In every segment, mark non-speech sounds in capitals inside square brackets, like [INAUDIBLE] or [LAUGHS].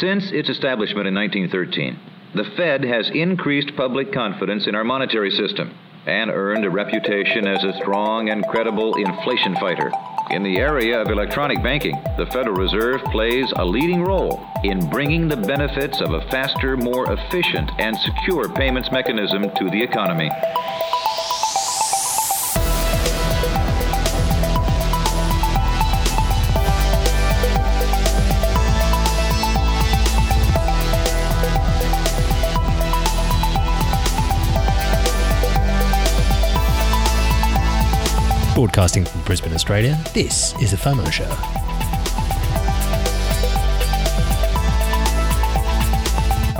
Since its establishment in 1913, the Fed has increased public confidence in our monetary system and earned a reputation as a strong and credible inflation fighter. In the area of electronic banking, the Federal Reserve plays a leading role in bringing the benefits of a faster, more efficient, and secure payments mechanism to the economy. Broadcasting from Brisbane, Australia, this is The FOMO Show.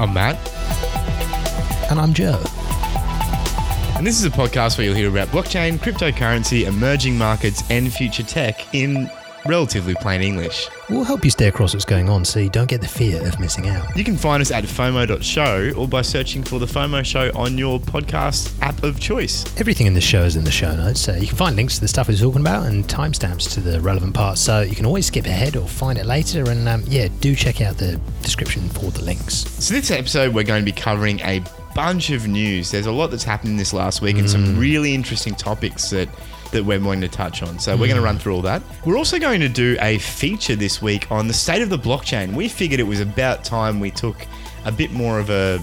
I'm Matt, And I'm Joe. and this is a podcast where you'll hear about blockchain, cryptocurrency, emerging markets, and future tech in relatively plain English. We'll help you stay across what's going on so you don't get the fear of missing out. You can find us at FOMO.show or by searching for the FOMO Show on your podcast app of choice. Everything in the show is in the show notes, so you can find links to the stuff we're talking about and timestamps to the relevant parts, so you can always skip ahead or find it later. And um, yeah, do check out the description for the links. So, this episode, we're going to be covering a bunch of news. There's a lot that's happened this last week and some really interesting topics that. That we're wanting to touch on. So, we're going to hmm. run through all that. We're also going to do a feature this week on the state of the blockchain. We figured it was about time we took a bit more of a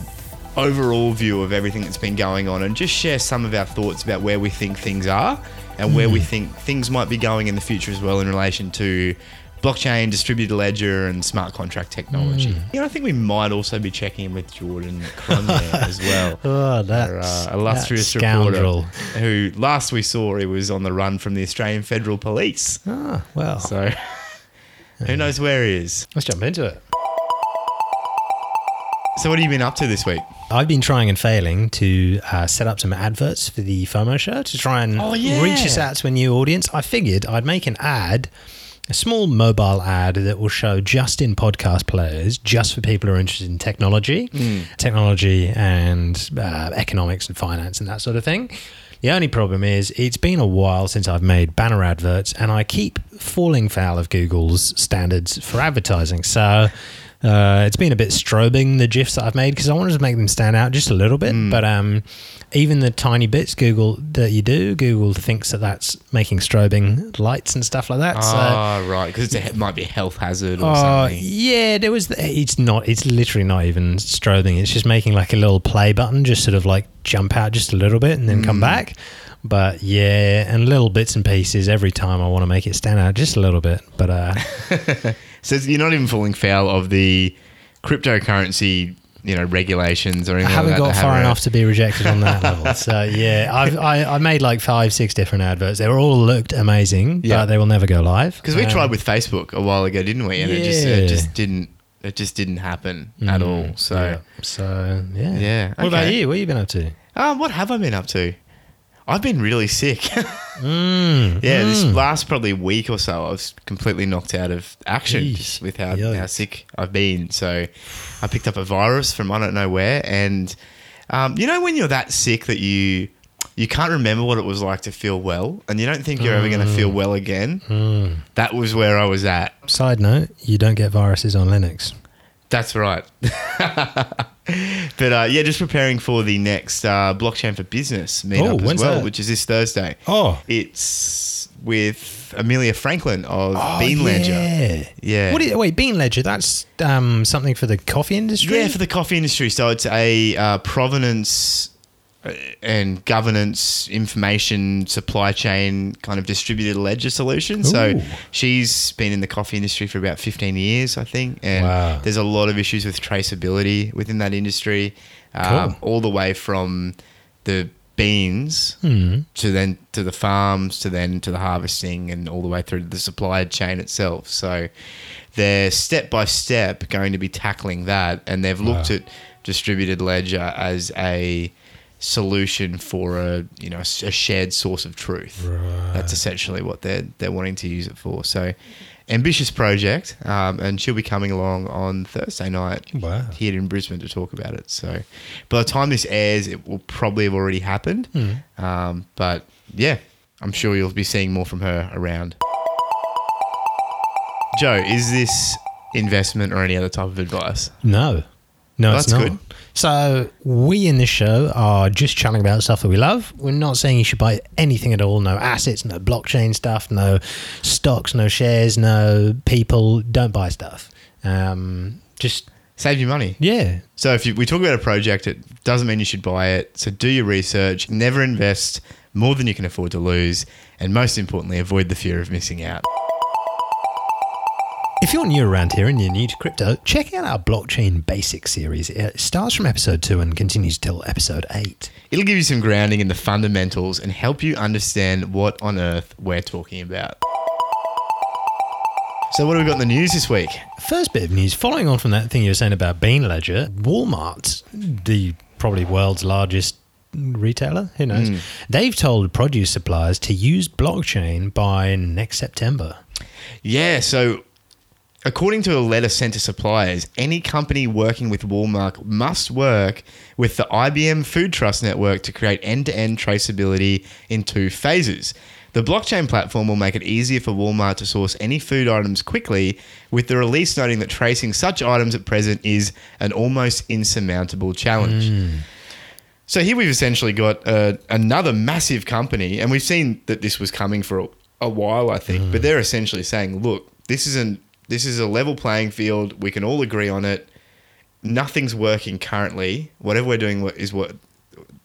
overall view of everything that's been going on and just share some of our thoughts about where we think things are and where we hmm. think things might be going in the future as well in relation to blockchain, distributed ledger, and smart contract technology. You know, I think we might also be checking in with Jordan Cronje [LAUGHS] as well. Oh, Our, uh, illustrious that scoundrel. reporter who last we saw he was on the run from the Australian Federal Police. Ah, well, So who knows where he is? let's jump into it. So what have you been up to this week? I've been trying and failing to uh, set up some adverts for the FOMO show to try and Oh, yeah. reach us out to a new audience. I figured I'd make an ad, a small mobile ad that will show just in podcast players, just for people who are interested in technology, technology and uh, economics and finance and that sort of thing. The only problem is it's been a while since I've made banner adverts, and I keep falling foul of Google's standards for advertising. So. Uh, it's been a bit strobing the gifs that I've made because I wanted to make them stand out just a little bit. But um, even the tiny bits Google that you do, Google thinks that that's making strobing lights and stuff like that. So Ah, right, because it might be a health hazard or Oh something. yeah, there was. It's not. It's literally not even strobing. It's just making like a little play button, just sort of like jump out just a little bit and then come back. But yeah, and little bits and pieces every time I want to make it stand out just a little bit. But uh, [LAUGHS] So you're not even falling foul of the cryptocurrency, you know, regulations or anything. I haven't like got far enough to be rejected on that level. So yeah, I've, I I made like five, six different adverts. They were all looked amazing, Yeah. but they will never go live Because we Um, tried with Facebook a while ago, didn't we? And it just Yeah. it just didn't it just didn't happen at all. So yeah. So yeah, Yeah, What about you? What have you been up to? um, what have I been up to? I've been really sick. Mm, [LAUGHS] yeah, this last probably week or so, I was completely knocked out of action with how, Yikes. how sick I've been. So I picked up a virus from I don't know where, and um, you know when you're that sick that you you can't remember what it was like to feel well, and you don't think you're ever going to feel well again. That was where I was at. Side note: You don't get viruses on Linux. That's right. [LAUGHS] but uh, yeah, just preparing for the next uh, blockchain for business Oh, meetup as well, that? which is this Thursday. Oh. it's with Amelia Franklin of Bean Ledger. Yeah. Yeah. What is, wait, Bean Ledger? That's um, something for the coffee industry. Yeah, for the coffee industry. So it's a uh, provenance and governance information supply chain kind of distributed ledger solution. So she's been in the coffee industry for about 15 years, I think. And Wow. there's a lot of issues with traceability within that industry, um, Cool. all the way from the beans Hmm. to then to the farms to then to the harvesting and all the way through to the supply chain itself. So they're step by step going to be tackling that, and they've looked Wow. at distributed ledger as a solution for a you know a shared source of truth. That's essentially what they're they're wanting to use it for. So ambitious project, um, and she'll be coming along on Thursday night Wow. here in Brisbane to talk about it. So by the time this airs, it will probably have already happened. Um, but yeah, I'm sure you'll be seeing more from her around. Joe, is this investment or any other type of advice. No. No, Well, that's not. good. So we in this show are just chatting about stuff that we love. We're not saying you should buy anything at all. No assets, no blockchain stuff, no stocks, no shares, no people. Don't buy stuff. Um, just Save you money. yeah, So if you, we talk about a project, it doesn't mean you should buy it. So do your research. Never invest more than you can afford to lose, and most importantly, avoid the fear of missing out. If you're new around here and you're new to crypto, check out our blockchain basics series. It starts from episode two and continues till episode eight. It'll give you some grounding in the fundamentals and help you understand what on earth we're talking about. So what have we got in the news this week? First bit of news, following on from that thing you were saying about Bean Ledger, Walmart, the probably world's largest retailer, who knows, hmm. they've told produce suppliers to use blockchain by next September. Yeah, so according to a letter sent to suppliers, any company working with Walmart must work with the IBM Food Trust Network to create end to end traceability in two phases. The blockchain platform will make it easier for Walmart to source any food items quickly, with the release noting that tracing such items at present is an almost insurmountable challenge. So here we've essentially got uh, another massive company, and we've seen that this was coming for a, a while, I think. But they're essentially saying, "Look, this isn't this is a level playing field. We can all agree on it. Nothing's working currently. Whatever we're doing is what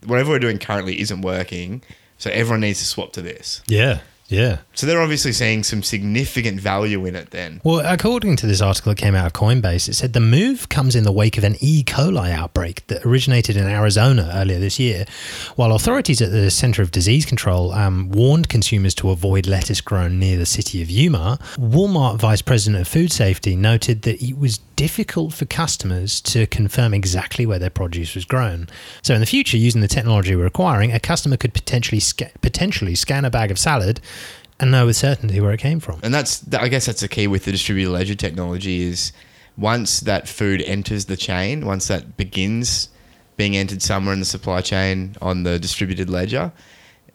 whatever we're doing currently isn't working. So everyone needs to swap to this. Yeah, yeah. So they're obviously seeing some significant value in it. Then Well, according to this article that came out of Coinbase, it said the move comes in the wake of an E. coli outbreak that originated in Arizona earlier this year. While authorities at the Center of Disease Control um, warned consumers to avoid lettuce grown near the city of Yuma, Walmart Vice President of Food Safety noted that it was difficult for customers to confirm exactly where their produce was grown. So, in the future, using the technology we're acquiring, a customer could potentially potentially scan a bag of salad and know with certainty where it came from. and that's I guess that's the key with the distributed ledger technology is once that food enters the chain, once that begins being entered somewhere in the supply chain on the distributed ledger,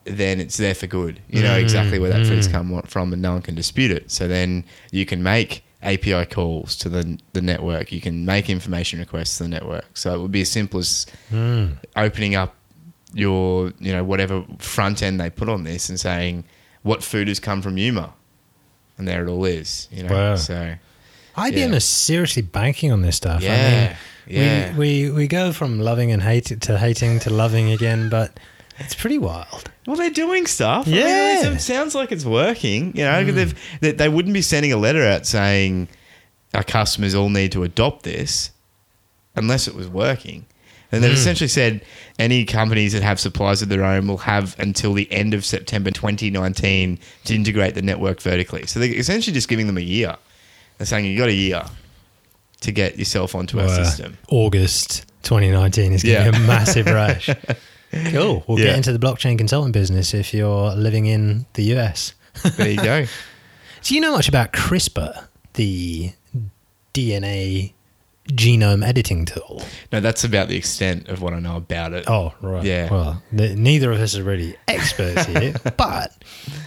then it's there for good. You know mm. exactly where that mm. food's come from, and no one can dispute it. So then you can make API calls to the the network. You can make information requests to the network. So it would be as simple as mm. opening up your you know whatever front end they put on this and saying what food has come from Yuma, and there it all is. You know, Wow. so IBM Yeah. is seriously banking on this stuff. Yeah, I mean, yeah. We, we we go from loving and hate to hating to loving again, but it's pretty wild. well, they're doing stuff. I mean, Yeah. it sounds like it's working. You know, hmm. they've, they, they wouldn't be sending a letter out saying our customers all need to adopt this unless it was working. And they've essentially said any companies that have supplies of their own will have until the end of September 2019 to integrate the network vertically. So they're essentially just giving them a year. They're saying you've got a year to get yourself onto our Uh, system. August 2019 is going to Yeah. be a massive rush. [LAUGHS] Cool. We'll Yeah. get into the blockchain consulting business if you're living in the US. There you go. [LAUGHS] Do you know much about CRISPR, the DNA genome editing tool? No, that's about the extent of what I know about it. Oh, right. Yeah. Well, th- neither of us are really experts here, [LAUGHS] but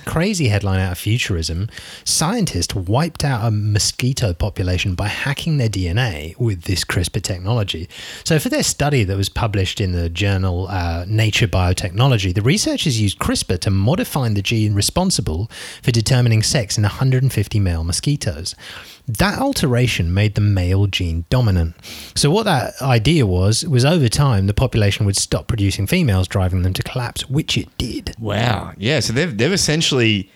crazy headline out of futurism scientists wiped out a mosquito population by hacking their DNA with this CRISPR technology. So, for their study that was published in the journal uh, Nature Biotechnology, the researchers used CRISPR to modify the gene responsible for determining sex in 150 male mosquitoes. That alteration made the male gene dominant. So what that idea was was over time the population would stop producing females, driving them to collapse, which it did. Wow. Yeah. So they've they've essentially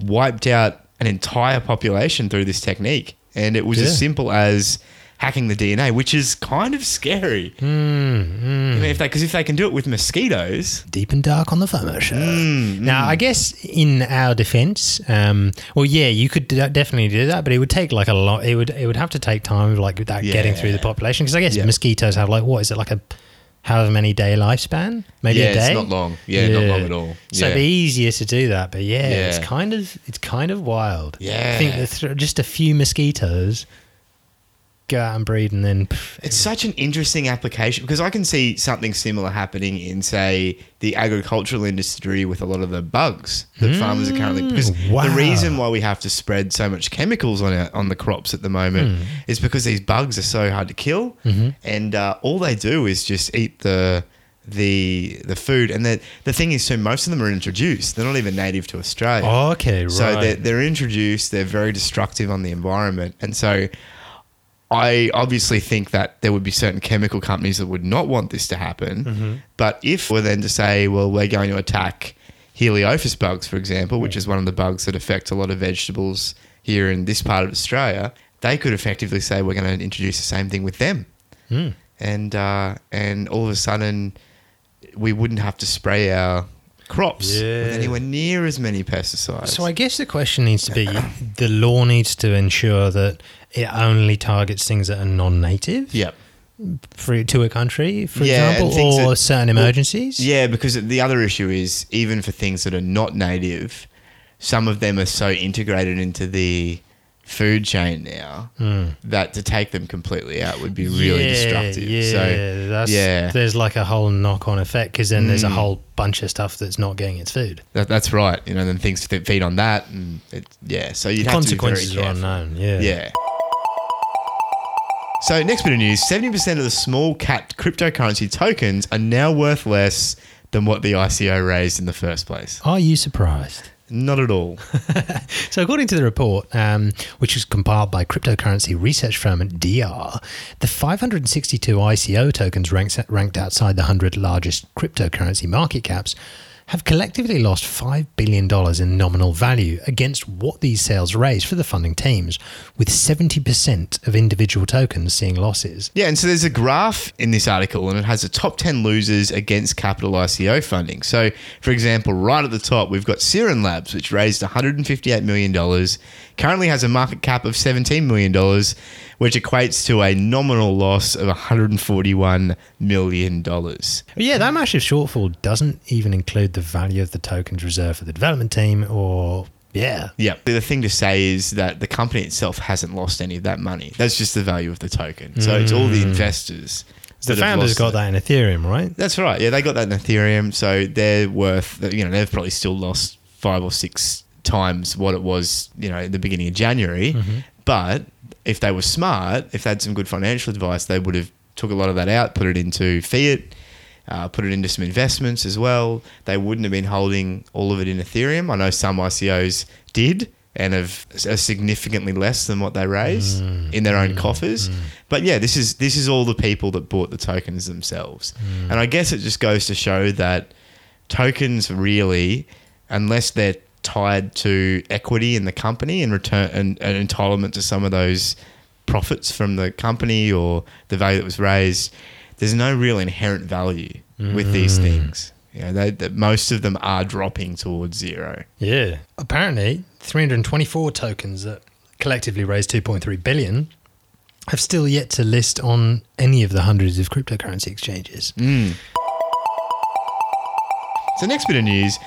wiped out an entire population through this technique, and it was Yeah. as simple as hacking the DNA, which is kind of scary. Hmm, I mean, if they because if they can do it with mosquitoes, Deep and dark on the FOMO show. Now, I guess in our defense, um, well, yeah, you could d- definitely do that, but it would take like a lot. It would it would have to take time, like that getting through the population, because I guess Yeah. mosquitoes have like what is it like a however many day lifespan? Maybe yeah, a day. it's not long. Yeah, not long at all. So yeah. it'd be easier to do that, but yeah, it's kind of it's kind of wild. Yeah, I think th- just a few mosquitoes go out and breed and then. pff, It's such an interesting application because I can see something similar happening in, say, the agricultural industry with a lot of the bugs that mm. farmers are currently. Because wow. the reason why we have to spread so much chemicals on our, on the crops at the moment hmm. is because these bugs are so hard to kill, mm-hmm. and uh, all they do is just eat the the the food. And the the thing is, too, most of them are introduced. They're not even native to Australia. okay, right. So they're, they're introduced, they're very destructive on the environment. And so I obviously think that there would be certain chemical companies that would not want this to happen. Mm-hmm. But if we're then to say, well, we're going to attack Heliothis bugs, for example, which is one of the bugs that affect a lot of vegetables here in this part of Australia, they could effectively say we're going to introduce the same thing with them. Hmm. And, uh, and all of a sudden, we wouldn't have to spray our crops with anywhere near as many pesticides. So I guess the question needs to be: [CLEARS THROAT] the law needs to ensure that it only targets things that are non-native Yep. for, to a country, for Yeah, example, or that- certain well, emergencies. Yeah, because the other issue is even for things that are not native, some of them are so integrated into the food chain now that to take them completely out would be really Yeah, destructive. Yeah, so that's, yeah. there's like a whole knock-on effect because then there's a Mm. whole bunch of stuff that's not getting its food. that, that's right. You know, then things that feed on that, and it, yeah. So you The have to be very consequences are unknown. Yeah. Yeah. So, next bit of news 70% of the small cap cryptocurrency tokens are now worth less than what the ICO raised in the first place. Are you surprised? Not at all. [LAUGHS] So, according to the report, um, which was compiled by cryptocurrency research firm Diar, the 562 ICO tokens ranked, ranked outside the 100 largest cryptocurrency market caps have collectively lost $5 billion in nominal value against what these sales raised for the funding teams, with 70% of individual tokens seeing losses. Yeah, and so there's a graph in this article, and it has the top 10 losers against capital ICO funding. So, for example, right at the top, we've got Sirin Labs, which raised $158 million, currently has a market cap of $17 million, which equates to a nominal loss of $141 million. But yeah, that massive shortfall doesn't even include the value of the tokens reserved for the development team or, yeah. Yeah, the thing to say is that the company itself hasn't lost any of that money. That's just the value of the token. So it's all the mm. investors. The that founders got it. that in Ethereum, right? That's right. Yeah, they got that in Ethereum, so they're worth. You know, they've probably still lost five or six times what it was. You know, at the beginning of January. Mm-hmm. But if they were smart, if they had some good financial advice, they would have took a lot of that out, put it into fiat, uh, put it into some investments as well. They wouldn't have been holding all of it in Ethereum. I know some ICOs did. And have are significantly less than what they raised mm. in their own mm. coffers, mm. but yeah, this is this is all the people that bought the tokens themselves, and I guess it just goes to show that tokens really, unless they're tied to equity in the company and return and an entitlement to some of those profits from the company or the value that was raised, there's no real inherent value with these mm. things. You know, they, most of them are dropping towards zero. Yeah. Apparently, 324 tokens that collectively raised 2.3 billion have still yet to list on any of the hundreds of cryptocurrency exchanges. Mm. So, next bit of news.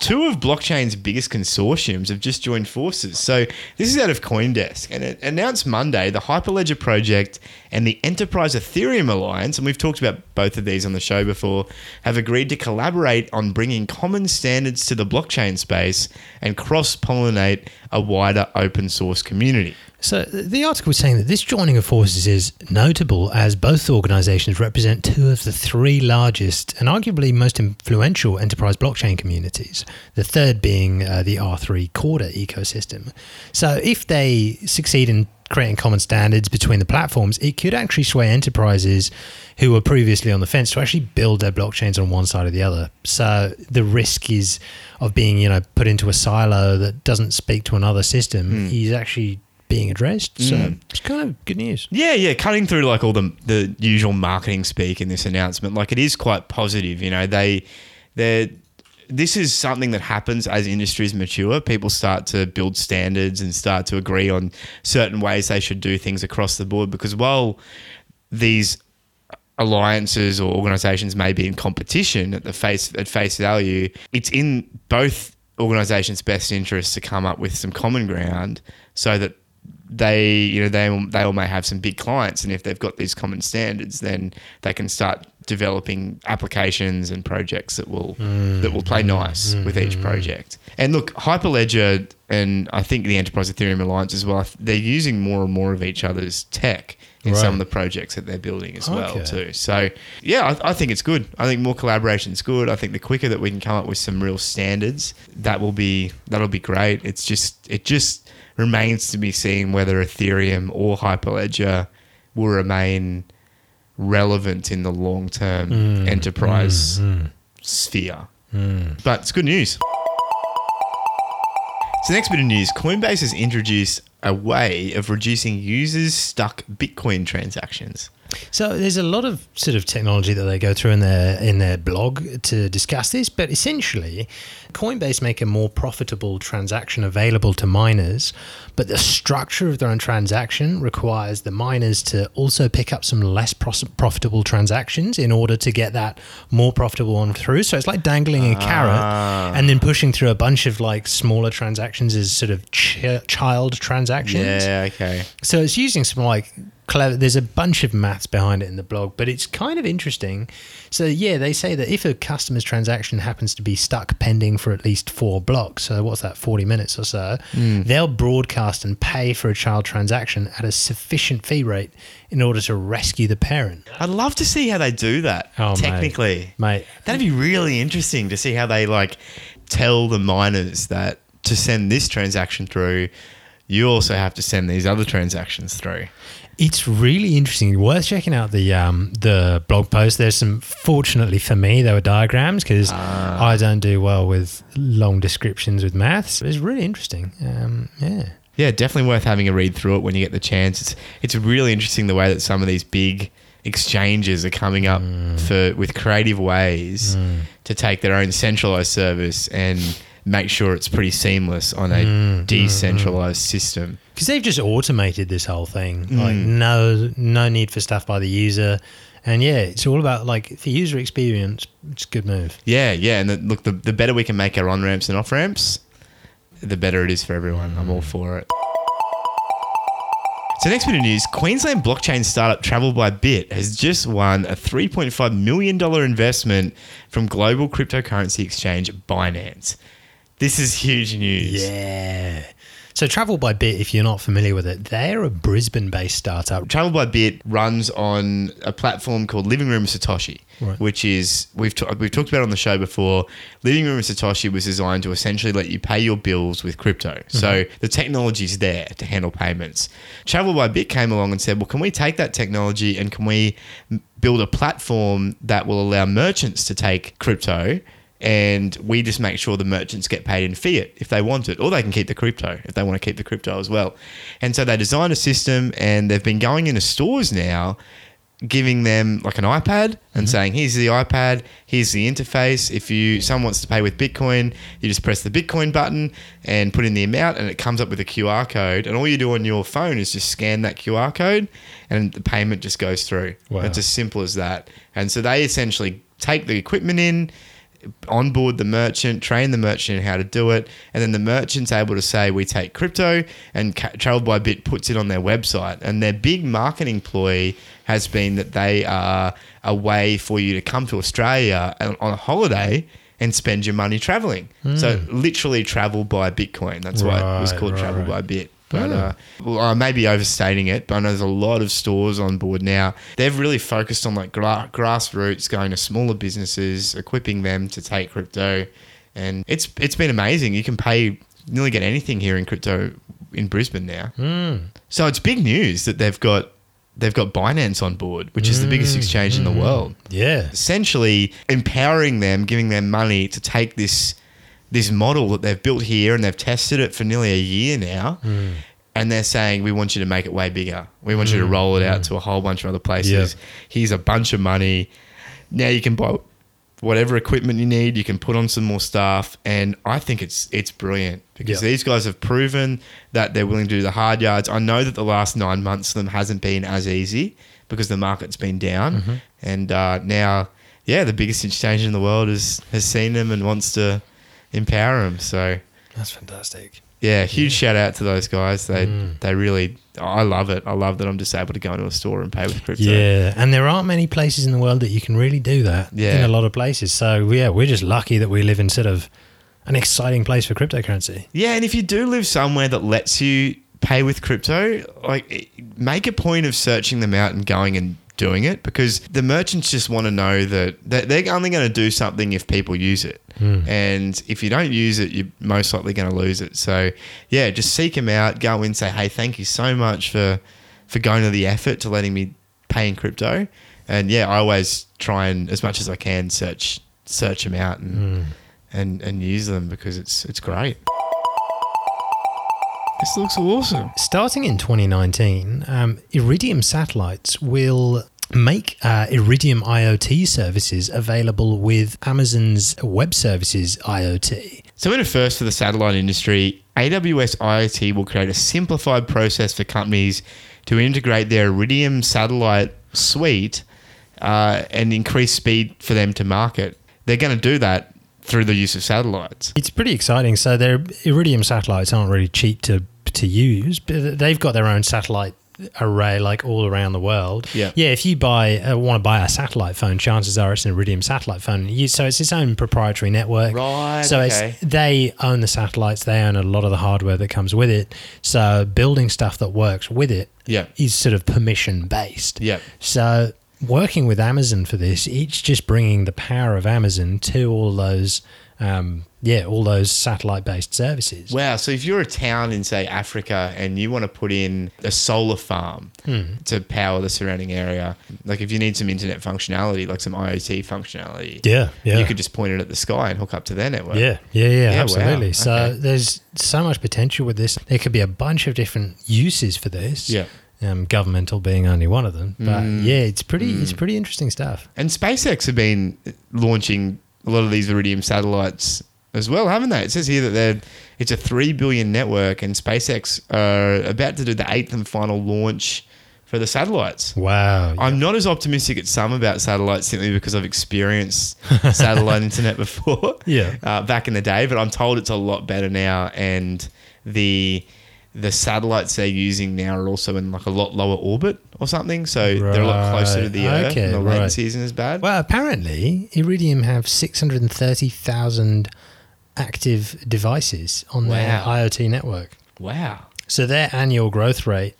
Two of blockchain's biggest consortiums have just joined forces. So, this is out of Coindesk, and it announced Monday the Hyperledger project and the Enterprise Ethereum Alliance, and we've talked about both of these on the show before, have agreed to collaborate on bringing common standards to the blockchain space and cross pollinate a wider open source community. So the article was saying that this joining of forces is notable as both organizations represent two of the three largest and arguably most influential enterprise blockchain communities, the third being uh, the R3 Corda ecosystem. So if they succeed in creating common standards between the platforms, it could actually sway enterprises who were previously on the fence to actually build their blockchains on one side or the other. So the risk is of being, you know, put into a silo that doesn't speak to another system is actually being addressed. So mm. it's kind of good news. Yeah, yeah, cutting through like all the the usual marketing speak in this announcement, like it is quite positive. You know, they they this is something that happens as industries mature. People start to build standards and start to agree on certain ways they should do things across the board. Because while these alliances or organizations may be in competition at the face at face value, it's in both organizations' best interest to come up with some common ground so that they you know they they all may have some big clients, and if they've got these common standards, then they can start developing applications and projects that will mm. that will play mm. nice mm. with each project. And look, Hyperledger and I think the Enterprise Ethereum Alliance as well. They're using more and more of each other's tech in some of the projects that they're building as well too. So yeah, I, I think it's good. I think more collaboration is good. I think the quicker that we can come up with some real standards, that will be that'll be great. It's just it just remains to be seen whether Ethereum or Hyperledger will remain relevant in the long term hmm. enterprise hmm. Hmm. sphere. But it's good news. So, next bit of news Coinbase has introduced a way of reducing users' stuck Bitcoin transactions. So there's a lot of sort of technology that they go through in their in their blog to discuss this, but essentially, Coinbase make a more profitable transaction available to miners, but the structure of their own transaction requires the miners to also pick up some less pros- profitable transactions in order to get that more profitable one through. So it's like dangling a carrot ah. and then pushing through a bunch of like smaller transactions as sort of ch- child transactions. Yeah, okay. So it's using some like clever. There's a bunch of maths behind it in the blog, but it's kind of interesting. So yeah, they say that if a customer's transaction happens to be stuck pending for at least four blocks, so what's that, forty minutes or so, hmm. they'll broadcast and pay for a child transaction at a sufficient fee rate in order to rescue the parent. I'd love to see how they do that Oh, mate. technically. Mate, That'd be really interesting to see how they like tell the miners that to send this transaction through, you also have to send these other transactions through. It's really interesting. Worth checking out the um, the blog post. There's some. Fortunately for me, there were diagrams because ah. I don't do well with long descriptions with maths. It's really interesting. Um, yeah. Yeah, definitely worth having a read through it when you get the chance. It's it's really interesting the way that some of these big exchanges are coming up mm. for with creative ways mm. to take their own centralized service and make sure it's pretty seamless on a mm, decentralized system. Because they've just automated this whole thing. Mm. Like no no need for stuff by the user. And yeah, it's all about like the user experience. It's a good move. Yeah, yeah, and the, look, the, the better we can make our on ramps and off ramps, the better it is for everyone. I'm all for it. So next bit of news: Queensland blockchain startup Travel by Bit has just won a 3.5 million dollar investment from global cryptocurrency exchange Binance. This is huge news. Yeah. So Travel by Bit, if you're not familiar with it, they're a Brisbane-based startup. Travel by Bit runs on a platform called Living Room Satoshi, Right. which is we've ta- we've talked about on the show before. Living Room Satoshi was designed to essentially let you pay your bills with crypto. So mm-hmm. the technology's there to handle payments. Travel by Bit came along and said, "Well, can we take that technology and can we build a platform that will allow merchants to take crypto?" And we just make sure the merchants get paid in fiat if they want it, or they can keep the crypto if they want to keep the crypto as well. And so they designed a system, and they've been going into stores now, giving them like an iPad and mm-hmm. saying, "Here's the iPad, here's the interface. If you someone wants to pay with Bitcoin, you just press the Bitcoin button and put in the amount, and it comes up with a QR code. And all you do on your phone is just scan that QR code, and the payment just goes through. Wow. It's as simple as that. And so they essentially take the equipment in." Onboard the merchant, train the merchant how to do it, and then the merchant's able to say, "We take crypto," and Ca- Travel by Bit puts it on their website. And their big marketing ploy has been that they are a way for you to come to Australia on on a holiday and spend your money traveling. So hmm. literally travel by Bitcoin. That's why it was called right, Travel right. by Bit. But ah. uh, well, I may be overstating it, but I know there's a lot of stores on board now. They've really focused on like gra- grassroots, going to smaller businesses, equipping them to take crypto, and it's it's been amazing. You can pay nearly get anything here in crypto in Brisbane now. Hmm. So it's big news that they've got they've got Binance on board, which is the biggest hmm. exchange in the world Yeah. essentially empowering them, giving them money to take this this model that they've built here and they've tested it for nearly a year now. Hmm. And they're saying, we want you to make it way bigger. We want you to hmm. roll it out hmm. to a whole bunch of other places. Here's a bunch of money. Now you can buy whatever equipment you need. You can put on some more staff, and I think it's it's brilliant because Yeah. these guys have proven that they're willing to do the hard yards. I know that the last nine months for them hasn't been as easy because the market's been down, mm-hmm. and uh, now, yeah, the biggest exchange in the world has has seen them and wants to empower them. So That's fantastic. Yeah, huge shout out to those guys. They Mm. they really I love it. I love that I'm just able to go into a store and pay with crypto. Yeah, and there aren't many places in the world that you can really do that. Yeah. in a lot of places. So yeah, we're just lucky that we live in sort of an exciting place for cryptocurrency. Yeah, and if you do live somewhere that lets you pay with crypto, like make a point of searching them out and going and doing it because the merchants just want to know that they're only going to do something if people use it. Hmm. And if you don't use it, you're most likely going to lose it. So, yeah, just seek them out, go in, say, "Hey, thank you so much for for going to the effort to letting me pay in crypto." And yeah, I always try and as much as I can search search them out and hmm. and and use them because it's it's great. This looks awesome. Starting in 2019, um, Iridium satellites will make uh, Iridium IoT services available with Amazon's Web Services IoT. So, in a first for the satellite industry, AWS IoT will create a simplified process for companies to integrate their Iridium satellite suite uh, and increase speed for them to market. They're going to do that through the use of satellites. It's pretty exciting. So their Iridium satellites aren't really cheap to to use, but they've got their own satellite array like all around the world. Yeah. Yeah. If you buy uh, want to buy a satellite phone, chances are it's an Iridium satellite phone. You, so it's its own proprietary network. Right, So okay. it's they own the satellites. They own a lot of the hardware that comes with it. So building stuff that works with it is Yeah. sort of permission based. Yeah. So working with Amazon for this, it's just bringing the power of Amazon to all those, um, yeah, all those satellite-based services. Wow. So, if you're a town in, say, Africa and you want to put in a solar farm to power the surrounding area, like if you need some internet functionality, like some IoT functionality, Yeah, yeah. you could just point it at the sky and hook up to their network. yeah, yeah, yeah, Yeah, wow. absolutely. So Okay. there's so much potential with this. There could be a bunch of different uses for this. Yeah. Um, governmental being only one of them, but Mm. yeah, it's pretty, it's pretty interesting stuff. And SpaceX have been launching a lot of these Iridium satellites as well, haven't they? It says here that they're it's a three billion network, and SpaceX are about to do the eighth and final launch for the satellites. Wow. I'm not as optimistic as some about satellites simply because I've experienced [LAUGHS] satellite internet before. Yeah. Uh, back in the day, but I'm told it's a lot better now, and the the satellites they're using now are also in like a lot lower orbit or something, so they're a lot closer to the Right. Earth, Okay, and the right. latency isn't as bad. Well, apparently, Iridium have 630,000 active devices on their IoT network. Wow. So their annual growth rate,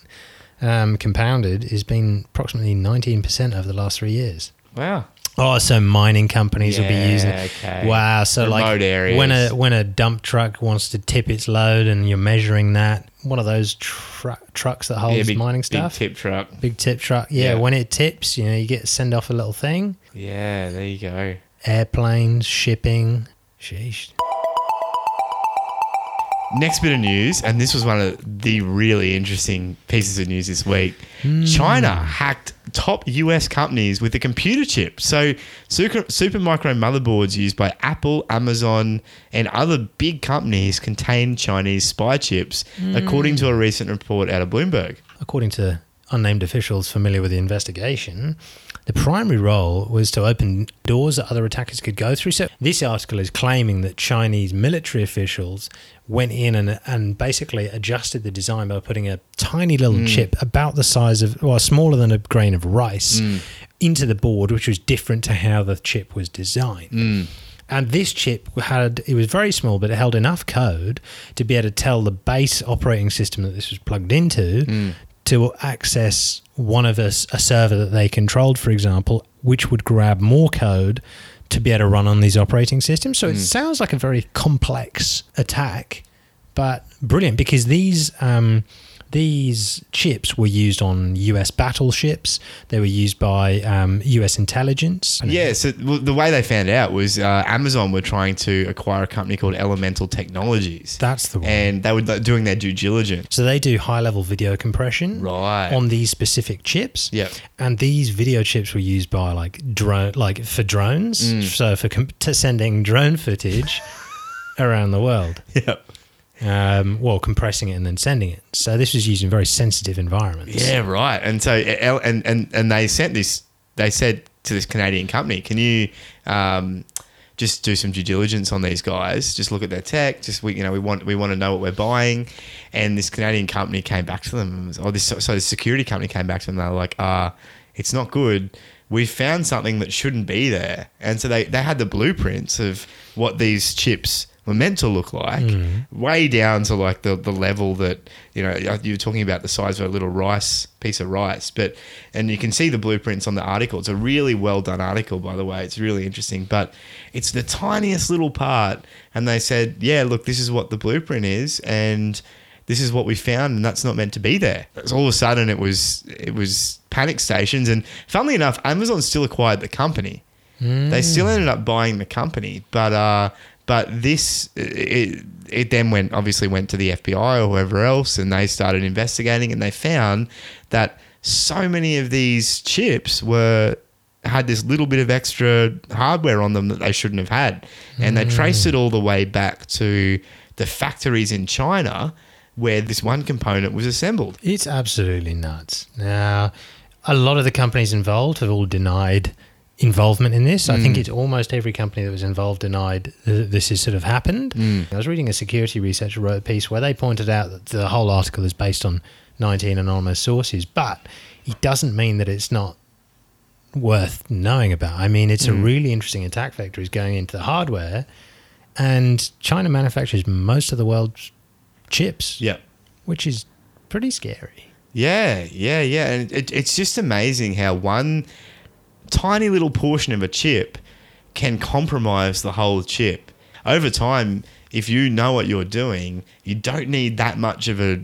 um, compounded, has been approximately 19% over the last three years. Wow. Oh, so mining companies will be using. okay. Wow, so Remote like areas. when a when a dump truck wants to tip its load and you're measuring that, one of those tru- trucks that holds yeah, big, mining stuff, big tip truck. big tip truck. Yeah, Yeah. when it tips, you know, you get send off a little thing. Yeah, there you go. airplanes, shipping. Sheesh. Next bit of news, and this was one of the really interesting pieces of news this week. Hmm. China hacked top US companies with a computer chip. So, super, Supermicro motherboards used by Apple, Amazon, and other big companies contain Chinese spy chips, hmm. according to a recent report out of Bloomberg. According to unnamed officials familiar with the investigation, the primary role was to open doors that other attackers could go through. So this article is claiming that Chinese military officials went in and, and basically adjusted the design by putting a tiny little mm. chip about the size of, well, smaller than a grain of rice mm. into the board, which was different to how the chip was designed. Mm. And this chip had, it was very small, but it held enough code to be able to tell the base operating system that this was plugged into to access one of us, a server that they controlled, for example, which would grab more code to be able to run on these operating systems. So it sounds like a very complex attack, but brilliant because these um, these chips were used on U.S. battleships. They were used by um, U.S. intelligence. Yeah, so well, the way they found out was uh, Amazon were trying to acquire a company called Elemental Technologies. That's the one. And they were like, doing their due diligence. So they do high level video compression Right. on these specific chips. Yep. And these video chips were used by like drone, like for drones. Mm. So for com- to sending drone footage [LAUGHS] around the world. Yep. Um, well, compressing it and then sending it. So this was used in very sensitive environments. Yeah, right. And so, and and and they sent this. They said to this Canadian company, "Can you um, just do some due diligence on these guys. Just look at their tech. Just we, you know, we want we want to know what we're buying. And this Canadian company came back to them. Oh, this so the security company came back to them. They were like, ah, it's not good. We found something that shouldn't be there. And so they they had the blueprints of what these chips were meant to look like, way down to like the, the level that you know you were talking about the size of a little rice piece of rice, but and you can see the blueprints on the article. It's a really well done article, by the way. It's really interesting, but it's the tiniest little part, and they said, yeah, look, this is what the blueprint is, and this is what we found, and that's not meant to be there. So all of a sudden, it was it was panic stations, and funnily enough, Amazon still acquired the company. They still ended up buying the company, but uh, but this it, it then went obviously went to the FBI or whoever else, and they started investigating, and they found that so many of these chips were had this little bit of extra hardware on them that they shouldn't have had, and they traced it all the way back to the factories in China where this one component was assembled. It's absolutely nuts. Now, a lot of the companies involved have all denied involvement in this. I think Mm. it's almost every company that was involved denied that this has sort of happened. Mm. I was reading a security researcher wrote a piece where they pointed out that the whole article is based on 19 anonymous sources, but it doesn't mean that it's not worth knowing about. I mean, it's a Mm. really interesting attack vector is going into the hardware, and China manufactures most of the world's chips, Yeah. which is pretty scary. Yeah, yeah, yeah. And it, it's just amazing how one tiny little portion of a chip can compromise the whole chip. Over time, if you know what you're doing, you don't need that much of a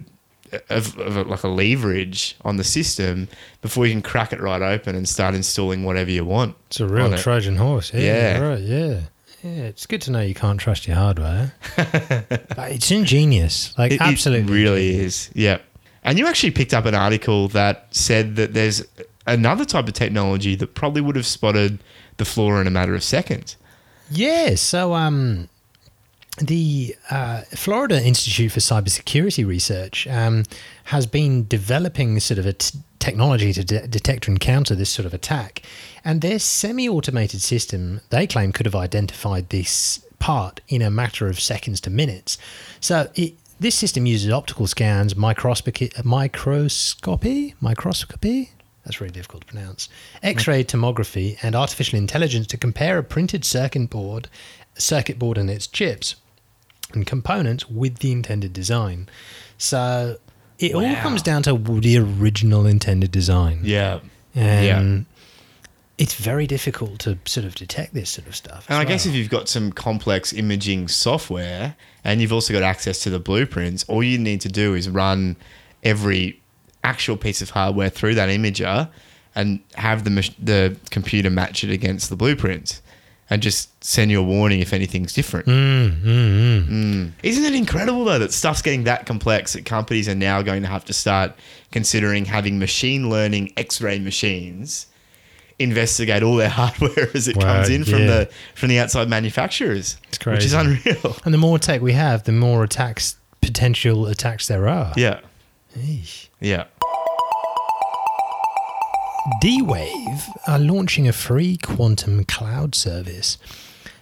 of, of a, like a leverage on the system before you can crack it right open and start installing whatever you want. It's a real it. Trojan horse. Yeah, Yeah. right. Yeah, yeah. It's good to know you can't trust your hardware. [LAUGHS] but it's ingenious, like It- it absolutely, really ingenious. is. Yeah. And you actually picked up an article that said that there's another type of technology that probably would have spotted the flaw in a matter of seconds. Yeah. So, um, the uh, Florida Institute for Cybersecurity Research um, has been developing sort of a t- technology to de- detect and counter this sort of attack, and their semi-automated system they claim could have identified this part in a matter of seconds to minutes. So it. This system uses optical scans, microscopy, microscopy, microscopy. That's really difficult to pronounce. X-ray tomography and artificial intelligence to compare a printed circuit board, circuit board and its chips and components with the intended design. So it all comes down to the original intended design. Yeah. And it's very difficult to sort of detect this sort of stuff. And I guess if you've got some complex imaging software and you've also got access to the blueprints, all you need to do is run every actual piece of hardware through that imager and have the mach- the computer match it against the blueprints and just send you a warning if anything's different. Mm, mm, mm. Mm. Isn't it incredible though that stuff's getting that complex that companies are now going to have to start considering having machine learning X-ray machines investigate all their [LAUGHS] hardware as it Wow, comes in from yeah. the from the outside manufacturers. It's crazy, Which is unreal. And the more tech we have, the more attacks, potential attacks there are. Yeah. Eesh. Yeah. D-Wave are launching a free quantum cloud service.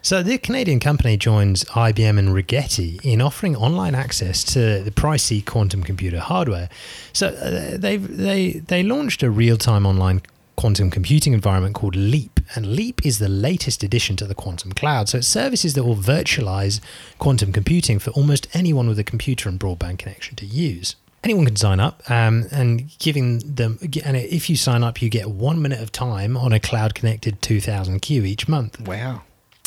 So the Canadian company joins IBM and Rigetti in offering online access to the pricey quantum computer hardware. So uh, they they they launched a real-time online quantum computing environment called Leap, and Leap is the latest addition to the quantum cloud. So it's services that will virtualize quantum computing for almost anyone with a computer and broadband connection to use anyone can sign up um, and giving them and if you sign up you get one minute of time on a cloud connected 2000q each month. Wow.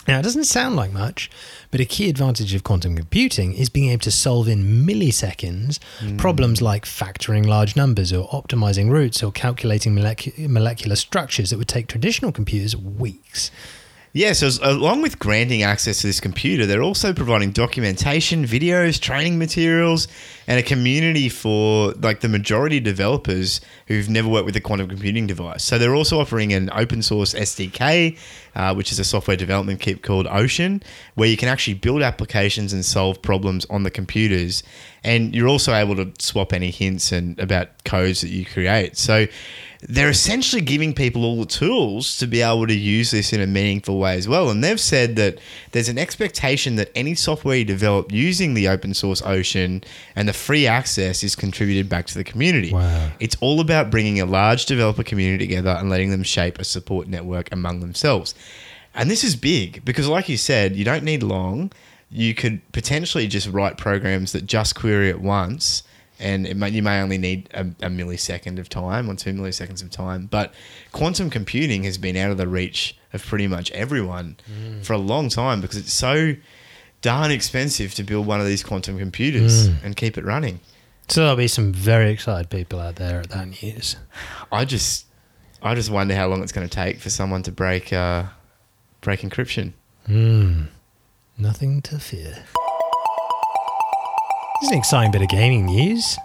now it doesn't sound like much but a key advantage of quantum computing is being able to solve in milliseconds problems like factoring large numbers or optimizing routes or calculating molecu- molecular structures that would take traditional computers weeks Yeah, so along with granting access to this computer, they're also providing documentation, videos, training materials, and a community for like the majority of developers who've never worked with a quantum computing device. So they're also offering an open source SDK uh, which is a software development kit called Ocean, where you can actually build applications and solve problems on the computers. And you're also able to swap any hints and about codes that you create. So they're essentially giving people all the tools to be able to use this in a meaningful way as well. And they've said that there's an expectation that any software you develop using the open source Ocean and the free access is contributed back to the community. Wow. It's all about bringing a large developer community together and letting them shape a support network among themselves. And this is big because, like you said, you don't need long. You could potentially just write programs that just query it once and may, you may only need a, a, millisecond of time or two milliseconds of time. But quantum computing has been out of the reach of pretty much everyone mm. for a long time because it's so darn expensive to build one of these quantum computers mm. and keep it running. So there'll be some very excited people out there at that news. I just, I just wonder how long it's going to take for someone to break, uh, break encryption. Mm. Nothing to fear. This is an exciting bit of gaming news.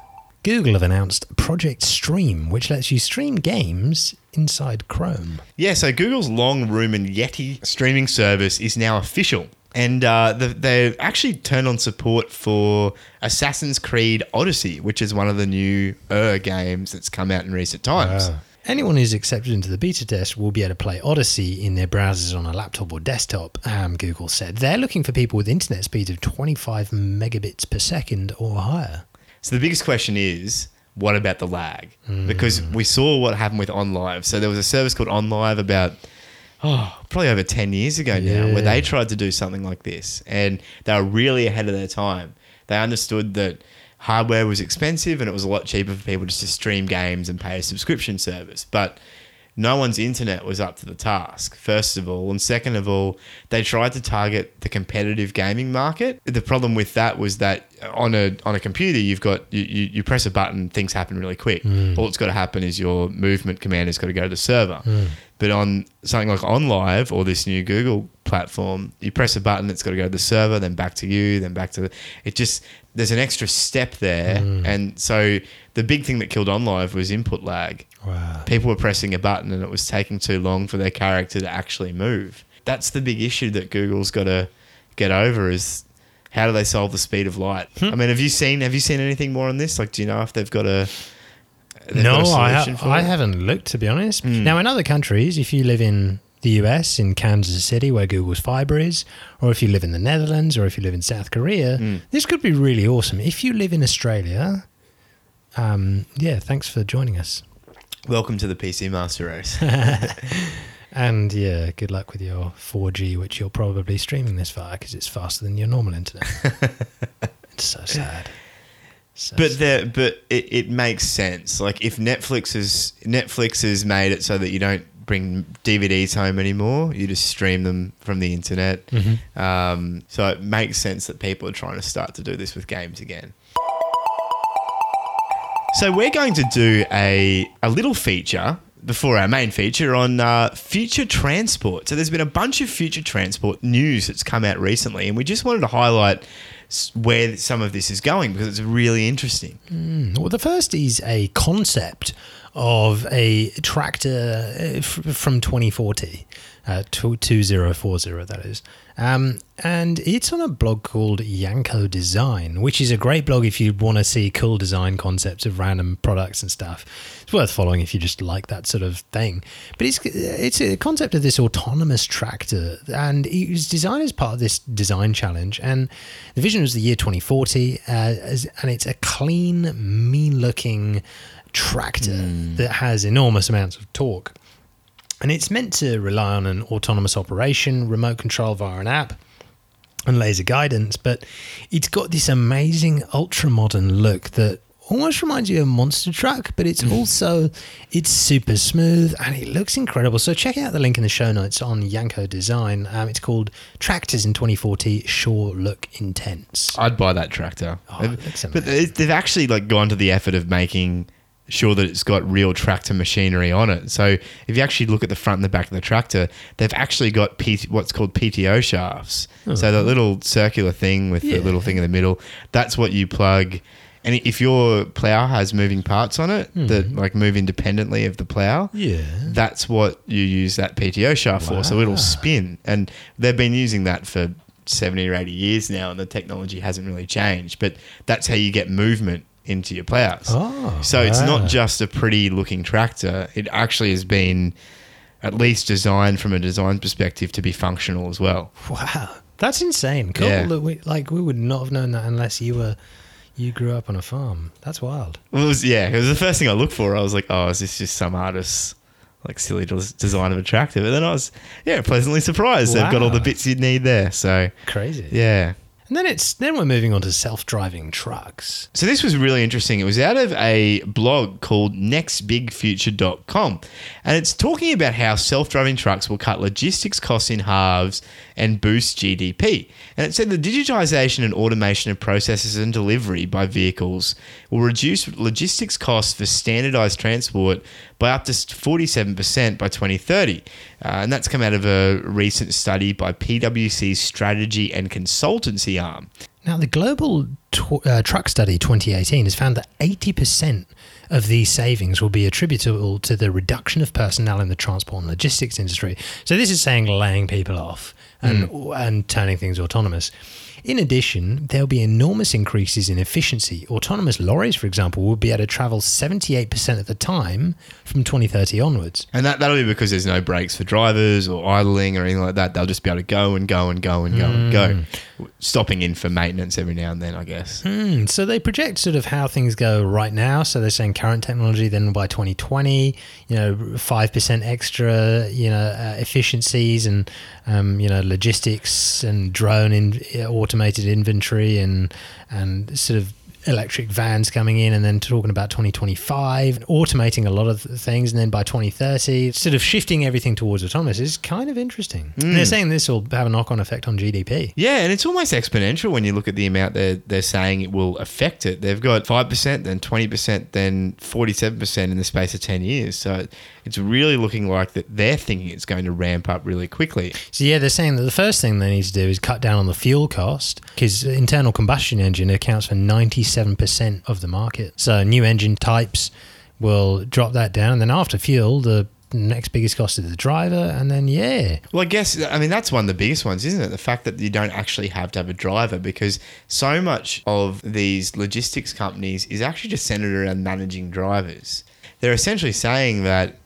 Google have announced Project Stream, which lets you stream games inside Chrome. Yeah, so Google's long rumored Yeti streaming service is now official. And uh, they've actually turned on support for Assassin's Creed Odyssey, which is one of the new uh, games that's come out in recent times. Wow. Anyone who's accepted into the beta test will be able to play Odyssey in their browsers on a laptop or desktop, um, Google said. They're looking for people with internet speeds of 25 megabits per second or higher. So the biggest question is what about the lag? Mm. Because we saw what happened with OnLive. So there was a service called OnLive about oh, probably over 10 years ago now, where they tried to do something like this. And they were really ahead of their time. They understood that hardware was expensive and it was a lot cheaper for people just to stream games and pay a subscription service. But no one's internet was up to the task, first of all. And second of all, they tried to target the competitive gaming market. The problem with that was that on a on a computer, you've got you, you, press a button, things happen really quick. Mm. All that's got to happen is your movement command has got to go to the server. Mm. But on something like OnLive or this new Google platform, you press a button, it's got to go to the server, then back to you, then back to the, it. Just there's an extra step there, mm. and so the big thing that killed OnLive was input lag. Wow. People were pressing a button and it was taking too long for their character to actually move. That's the big issue that Google's got to get over is how do they solve the speed of light? Hmm. I mean, have you seen have you seen anything more on this? Like, do you know if they've got a no, I, ha- I haven't looked to be honest. Mm. Now, in other countries, if you live in the US, in Kansas City, where Google's fiber is, or if you live in the Netherlands, or if you live in South Korea, mm. this could be really awesome. If you live in Australia, um, yeah, thanks for joining us. Welcome to the PC Master Race. [LAUGHS] and yeah, good luck with your 4G, which you're probably streaming this via because it's faster than your normal internet. [LAUGHS] it's so sad. So but there, but it, it makes sense. Like if Netflix is Netflix has made it so that you don't bring DVDs home anymore, you just stream them from the internet. Mm-hmm. Um, so it makes sense that people are trying to start to do this with games again. So we're going to do a a little feature before our main feature on uh, future transport. So there's been a bunch of future transport news that's come out recently, and we just wanted to highlight where some of this is going because it's really interesting. Mm. Well, the first is a concept of a tractor uh, from 2040, uh, 2040, that is. Um, and it's on a blog called Yanko Design, which is a great blog if you want to see cool design concepts of random products and stuff. It's worth following if you just like that sort of thing. But it's it's a concept of this autonomous tractor, and it was designed as part of this design challenge. And the vision was the year 2040, uh, and it's a clean, mean-looking tractor mm. that has enormous amounts of torque. And it's meant to rely on an autonomous operation, remote control via an app, and laser guidance, but it's got this amazing ultra modern look that almost reminds you of a monster truck, but it's mm. also it's super smooth and it looks incredible. So check out the link in the show notes on Yanko Design. Um, it's called Tractors in 2040 Sure Look Intense. I'd buy that tractor. Oh, but they've actually like gone to the effort of making sure that it's got real tractor machinery on it. So if you actually look at the front and the back of the tractor, they've actually got P- what's called PTO shafts. Oh. So the little circular thing with yeah. the little thing in the middle, that's what you plug And if your plow has moving parts on it Hmm. that like move independently of the plow, Yeah. that's what you use that PTO shaft for. So it'll spin. And they've been using that for 70 or 80 years now, and the technology hasn't really changed. But that's how you get movement into your plows. Oh, so it's wow. not just a pretty looking tractor, it actually has been at least designed from a design perspective to be functional as well. Wow, that's insane. Cool. Yeah. That we, like we would not have known that unless you were you grew up on a farm. That's wild. Well, it was yeah, it was the first thing I looked for. I was like, oh, is this just some artist's like silly design of a tractor? But then I was yeah, pleasantly surprised. They've got all the bits you'd need there. So Crazy. yeah. And then it's then we're moving on to self-driving trucks. So this was really interesting. It was out of a blog called nextbigfuture.com and it's talking about how self-driving trucks will cut logistics costs in halves and boost GDP. And it said the digitization and automation of processes and delivery by vehicles will reduce logistics costs for standardized transport by up to 47% by 2030. Uh, and that's come out of a recent study by PwC's strategy and consultancy arm. Now, the Global tw- uh, Truck Study 2018 has found that 80% of these savings will be attributable to the reduction of personnel in the transport and logistics industry. So, this is saying laying people off and, and turning things autonomous. In addition, there'll be enormous increases in efficiency. Autonomous lorries, for example, will be able to travel 78% of the time from 2030 onwards. And that, that'll be because there's no breaks for drivers or idling or anything like that. They'll just be able to go and go and go and go and go, mm. Stopping in for maintenance every now and then, I guess. Hmm, so they project sort of how things go right now. So they're saying current technology, then by 2020, you know, five percent extra, you know, uh, efficiencies and um, you know logistics and drone in automated inventory and and sort of electric vans coming in and then talking about 2025 automating a lot of th- things and then by 2030 sort of shifting everything towards autonomous is kind of interesting And they're mm. saying this will have a knock-on effect on gdp Yeah, and it's almost exponential when you look at the amount they're, they're saying it will affect it. They've got 5%, then 20%, then 47% in the space of 10 years. So it's really looking like that they're thinking it's going to ramp up really quickly. So yeah, they're saying that the first thing they need to do is cut down on the fuel cost because internal combustion engine accounts for ninety-seven percent of the market. So new engine types will drop that down, and then after fuel, the next biggest cost is the driver, and then yeah, Well, I guess, I mean, that's one of the biggest ones, isn't it? The fact that you don't actually have to have a driver because so much of these logistics companies is actually just centered around managing drivers. They're essentially saying that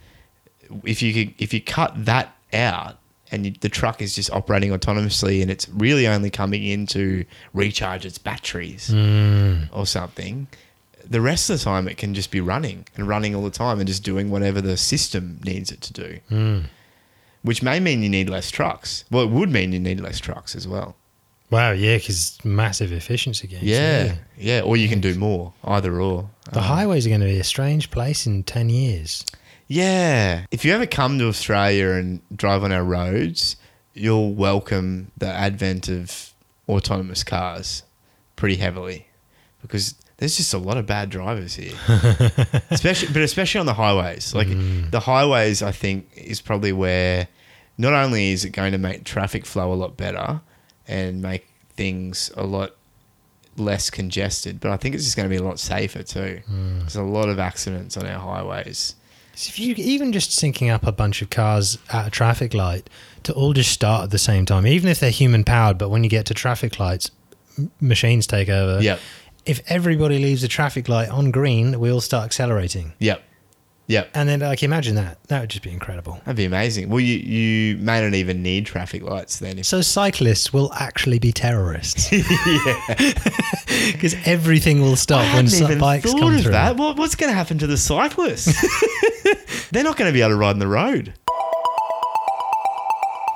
if you could, if you cut that out and you, the truck is just operating autonomously and it's really only coming in to recharge its batteries mm. or something, the rest of the time it can just be running and running all the time and just doing whatever the system needs it to do mm. which may mean you need less trucks. Well, it would mean you need less trucks as well. wow, yeah, because massive efficiency gains. Yeah, yeah, or you can do more, either or. the um, highways are going to be a strange place in ten years. Yeah, if you ever come to Australia and drive on our roads, you'll welcome the advent of autonomous cars pretty heavily because there's just a lot of bad drivers here, [LAUGHS] especially but especially on the highways. Like mm. the highways, I think is probably where not only is it going to make traffic flow a lot better and make things a lot less congested, but I think it's just going to be a lot safer too. Mm. There's a lot of accidents on our highways. If you even just syncing up a bunch of cars at a traffic light to all just start at the same time, even if they're human powered, but when you get to traffic lights, m- machines take over. Yep. If everybody leaves the traffic light on green, we all start accelerating. Yep. Yep. And then, like, imagine that. That would just be incredible. That'd be amazing. Well, you, you may not even need traffic lights then. If, So cyclists will actually be terrorists. [LAUGHS] yeah. [LAUGHS] Because everything will stop I when even bikes thought come of through. that. What, what's going to happen to the cyclists? [LAUGHS] They're not going to be able to ride on the road.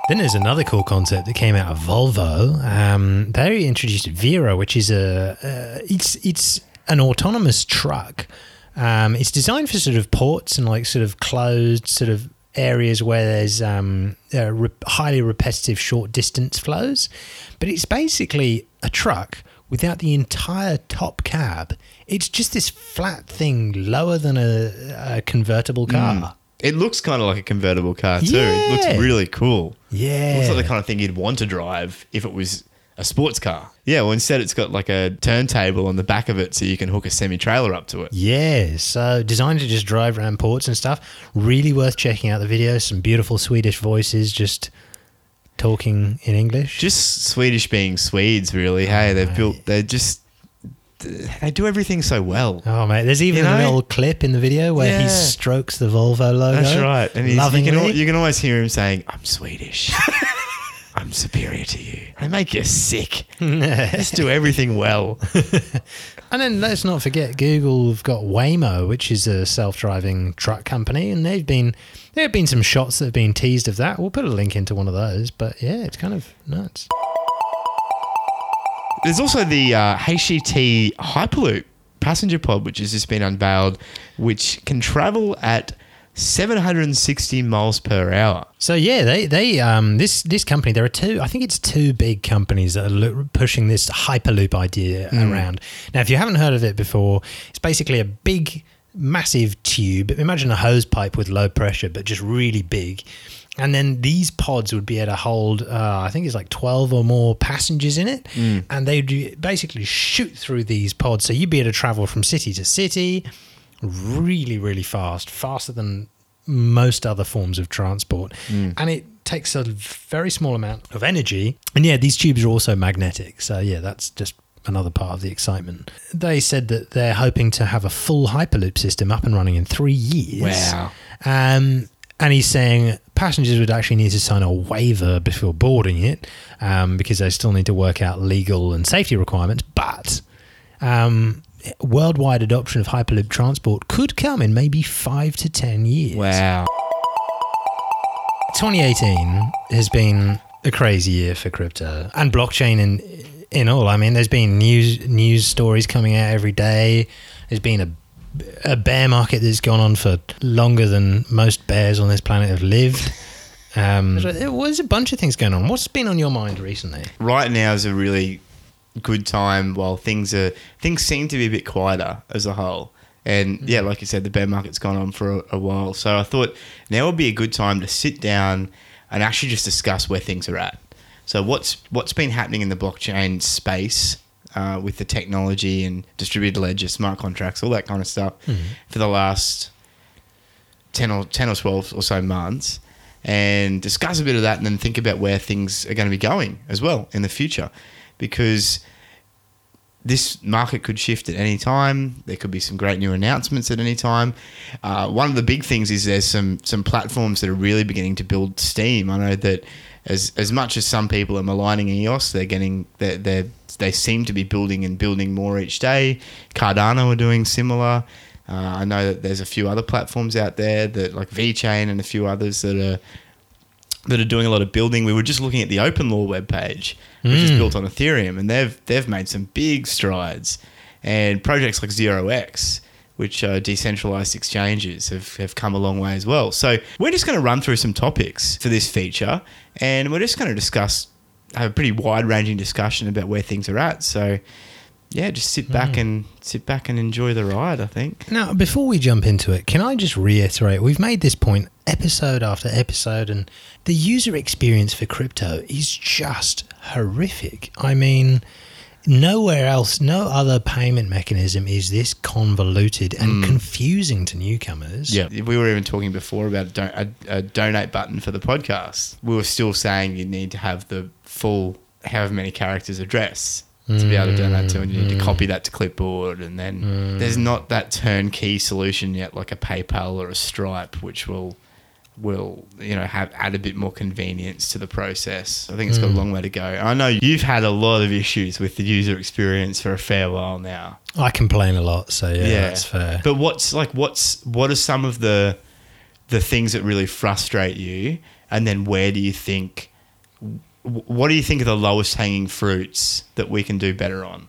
Then there's another cool concept that came out of Volvo. Um, they introduced Vera, which is a uh, it's it's an autonomous truck. Um, it's designed for sort of ports and like sort of closed sort of areas where there's um, uh, re- highly repetitive short distance flows. But it's basically a truck without the entire top cab. It's just this flat thing lower than a, a convertible mm. car. It looks kind of like a convertible car too. It looks really cool. Yeah. Looks like the kind of thing you'd want to drive if it was a sports car. Yeah, well, instead it's got like a turntable on the back of it so you can hook a semi trailer up to it. Yeah, so designed to just drive around ports and stuff. Really worth checking out the video. Some beautiful Swedish voices just talking in English. Just Swedish being Swedes, really. Hey, they've built, they're just, they do everything so well. Oh mate, there's even You a little clip in the video where he strokes the Volvo logo. That's right. And he's, you, can, you can always hear him saying, I'm Swedish. [LAUGHS] I'm superior to you. They make you sick. [LAUGHS] Just do everything well. [LAUGHS] And then let's not forget Google have got Waymo, which is a self-driving truck company, and they've been there have been some shots that have been teased of that. We'll put a link into one of those, but yeah, it's kind of nuts. There's also the uh, HCT Hyperloop passenger pod, which has just been unveiled, which can travel at 760 miles per hour. So yeah, they they um this this company there are two I think it's two big companies that are lo- pushing this hyperloop idea around. Now, if you haven't heard of it before, it's basically a big massive tube. Imagine a hose pipe with low pressure, but just really big. And then these pods would be able to hold, uh, I think it's like 12 or more passengers in it. And they'd basically shoot through these pods. So you'd be able to travel from city to city really, really fast, faster than most other forms of transport. And it takes a very small amount of energy. And yeah, these tubes are also magnetic. So yeah, that's just another part of the excitement. They said that they're hoping to have a full Hyperloop system up and running in three years. Wow. Um, and he's saying passengers would actually need to sign a waiver before boarding it um, because they still need to work out legal and safety requirements. But um, worldwide adoption of Hyperloop transport could come in maybe five to 10 years. Wow. 2018 has been a crazy year for crypto and blockchain in in all. I mean, there's been news news stories coming out every day. There's been a a bear market that's gone on for longer than most bears on this planet have lived. Um, [LAUGHS] there was a bunch of things going on. What's been on your mind recently? Right now is a really good time while things are things seem to be a bit quieter as a whole. And yeah, like you said, the bear market's gone on for a, a while. So I thought now would be a good time to sit down and actually just discuss where things are at. So what's what's been happening in the blockchain space uh, with the technology and distributed ledger, smart contracts, all that kind of stuff for the last 10 or 10 or 12 or so months and discuss a bit of that and then think about where things are going to be going as well in the future because this market could shift at any time. There could be some great new announcements at any time. Uh, one of the big things is there's some some platforms that are really beginning to build steam. I know that as as much as some people are maligning EOS, they're getting they they they seem to be building and building more each day. Cardano are doing similar. Uh, I know that there's a few other platforms out there that like VeChain and a few others that are that are doing a lot of building. We were just looking at the OpenLaw webpage, which is built on Ethereum, and they've they've made some big strides. And projects like Zero X, which are decentralized exchanges, have, have come a long way as well. So we're just going to run through some topics for this feature, and we're just going to discuss have a pretty wide ranging discussion about where things are at. So yeah, just sit back hmm. and sit back and enjoy the ride. I think. Now, before we jump into it, can I just reiterate we've made this point episode after episode, and the user experience for crypto is just horrific. I mean, nowhere else, no other payment mechanism is this convoluted and hmm. confusing to newcomers. Yeah, we were even talking before about a, don- a, a donate button for the podcast. We were still saying you need to have the full however many characters address to be able to donate to, and you need to hmm. copy that to clipboard. And then there's hmm. not that turnkey solution yet, like a PayPal or a Stripe, which will will you know have add a bit more convenience to the process. I think it's got a hmm. long way to go. I know you've had a lot of issues with the user experience for a fair while now. I complain a lot, so yeah, that's fair. But what's like what's what are some of the the things that really frustrate you, and then where do you think what do you think are the lowest hanging fruits that we can do better on?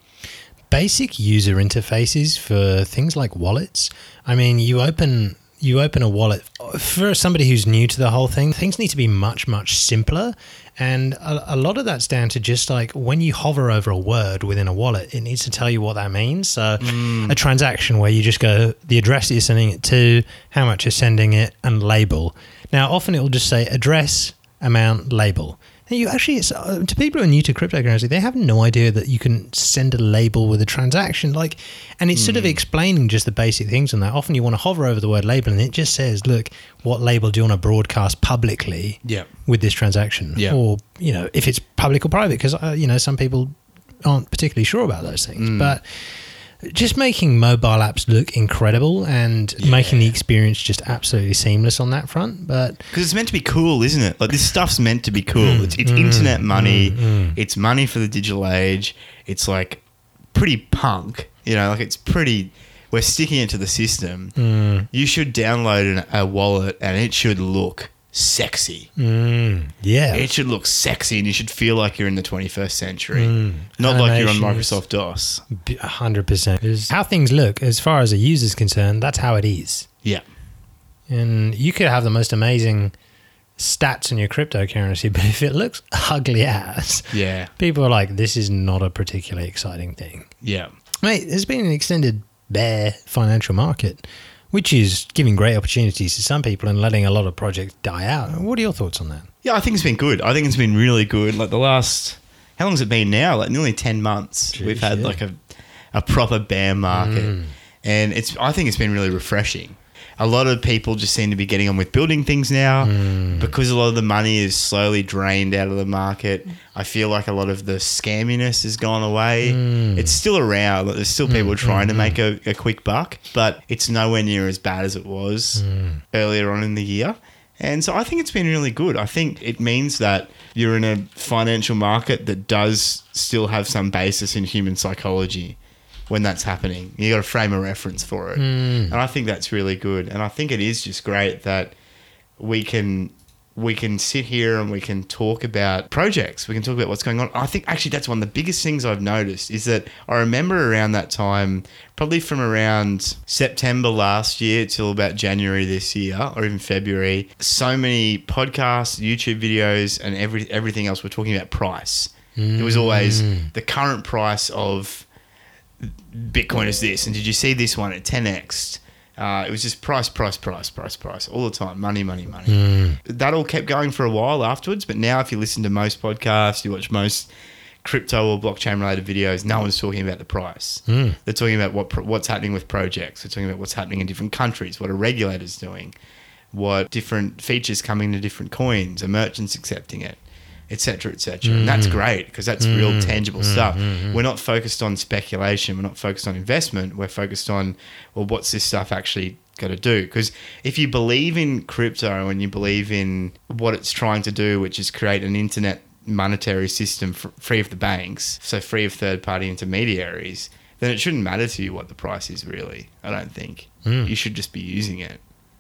basic user interfaces for things like wallets. I mean, you open you open a wallet for somebody who's new to the whole thing. Things need to be much much simpler, and a, a lot of that's down to just like when you hover over a word within a wallet, it needs to tell you what that means. So, mm. a transaction where you just go the address that you're sending it to, how much you're sending it, and label. Now, often it will just say address, amount, label. You actually, it's, uh, to people who are new to cryptocurrency, they have no idea that you can send a label with a transaction. Like, and it's sort of explaining just the basic things on that. Often you want to hover over the word label, and it just says, "Look, what label do you want to broadcast publicly Yeah. with this transaction?" Yeah. Or you know, if it's public or private, because uh, you know some people aren't particularly sure about those things, but. Just making mobile apps look incredible and making the experience just absolutely seamless on that front. But Because it's meant to be cool, isn't it? Like this stuff's meant to be cool. Mm, it's it's internet money. It's money for the digital age. It's like pretty punk. You know, like it's pretty. We're sticking it to the system. Mm. You should download an, a wallet, and it should look sexy. mm, yeah, It should look sexy, and you should feel like you're in the 21st century, not like you're on Mm. Microsoft DOS. Hundred percent. Is How things look, as far as a user's concerned, that's how it is. Yeah, And you could have the most amazing stats in your cryptocurrency, [LAUGHS] but if it looks ugly ass, yeah, people are like, "This is not a particularly exciting thing." yeah. Mate, there's been an extended bear financial market, which is giving great opportunities to some people and letting a lot of projects die out. What are your thoughts on that? Yeah, I think it's been good. I think it's been really good. Like the last, how long's it been now? Like nearly ten months. Jeez, We've had yeah. like a, a proper bear market, Mm. and it's. I think it's been really refreshing. A lot of people just seem to be getting on with building things now Mm. because a lot of the money is slowly drained out of the market. I feel like a lot of the scamminess has gone away. Mm. It's still around. Like, there's still people trying to make a, a quick buck, but it's nowhere near as bad as it was Mm. earlier on in the year. And so I think it's been really good. I think it means that you're in a financial market that does still have some basis in human psychology when that's happening. You got to frame a reference for it. Hmm. And I think that's really good. And I think it is just great that we can we can sit here and we can talk about projects. We can talk about what's going on. I think actually that's one of the biggest things I've noticed is that I remember around that time, probably from around September last year till about January this year, or even February, so many podcasts, YouTube videos, and every everything else were talking about price. It was always hmm. the current price of Bitcoin is this, and did you see this one at 10x? Uh, it was just price, price, price, price, price all the time. Money, money, money. That all kept going for a while afterwards. But now, if you listen to most podcasts, you watch most crypto or blockchain related videos, no one's talking about the price. They're talking about what what's happening with projects. They're talking about what's happening in different countries. What are regulators doing? What different features coming to different coins? Are merchants accepting it? Etc etc and that's mm. great because that's real mm. tangible mm, stuff. we're not focused on speculation we're not focused on investment we're focused on well what's this stuff actually got to do? Because if you believe in crypto and you believe in what it's trying to do which is create an internet monetary system free of the banks so free of third party intermediaries then it shouldn't matter to you what the price is really i don't think. You should just be using it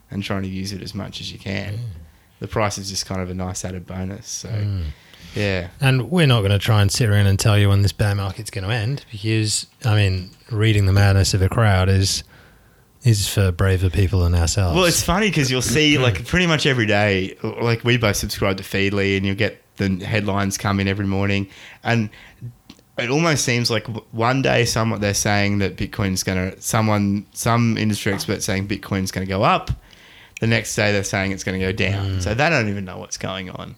and trying to use it as much as you can the price is just kind of a nice added bonus. So, hmm. yeah, And we're not going to try and sit around and tell you when this bear market's going to end because, I mean, reading the madness of a crowd is is for braver people than ourselves. Well, it's funny because you'll see like [CLEARS THROAT] pretty much every day, like we both subscribe to Feedly, and you'll get the headlines come in every morning, and it almost seems like one day someone they're saying that Bitcoin's going to someone some industry expert saying Bitcoin's going to go up. The next day they're saying it's going to go down. So they don't even know what's going on,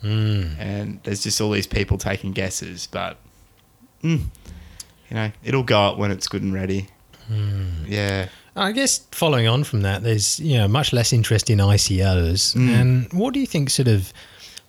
and there's just all these people taking guesses. But mm, you know, it'll go up when it's good and ready. Yeah. I guess following on from that, there's you know much less interest in ICOs. Mm. And what do you think sort of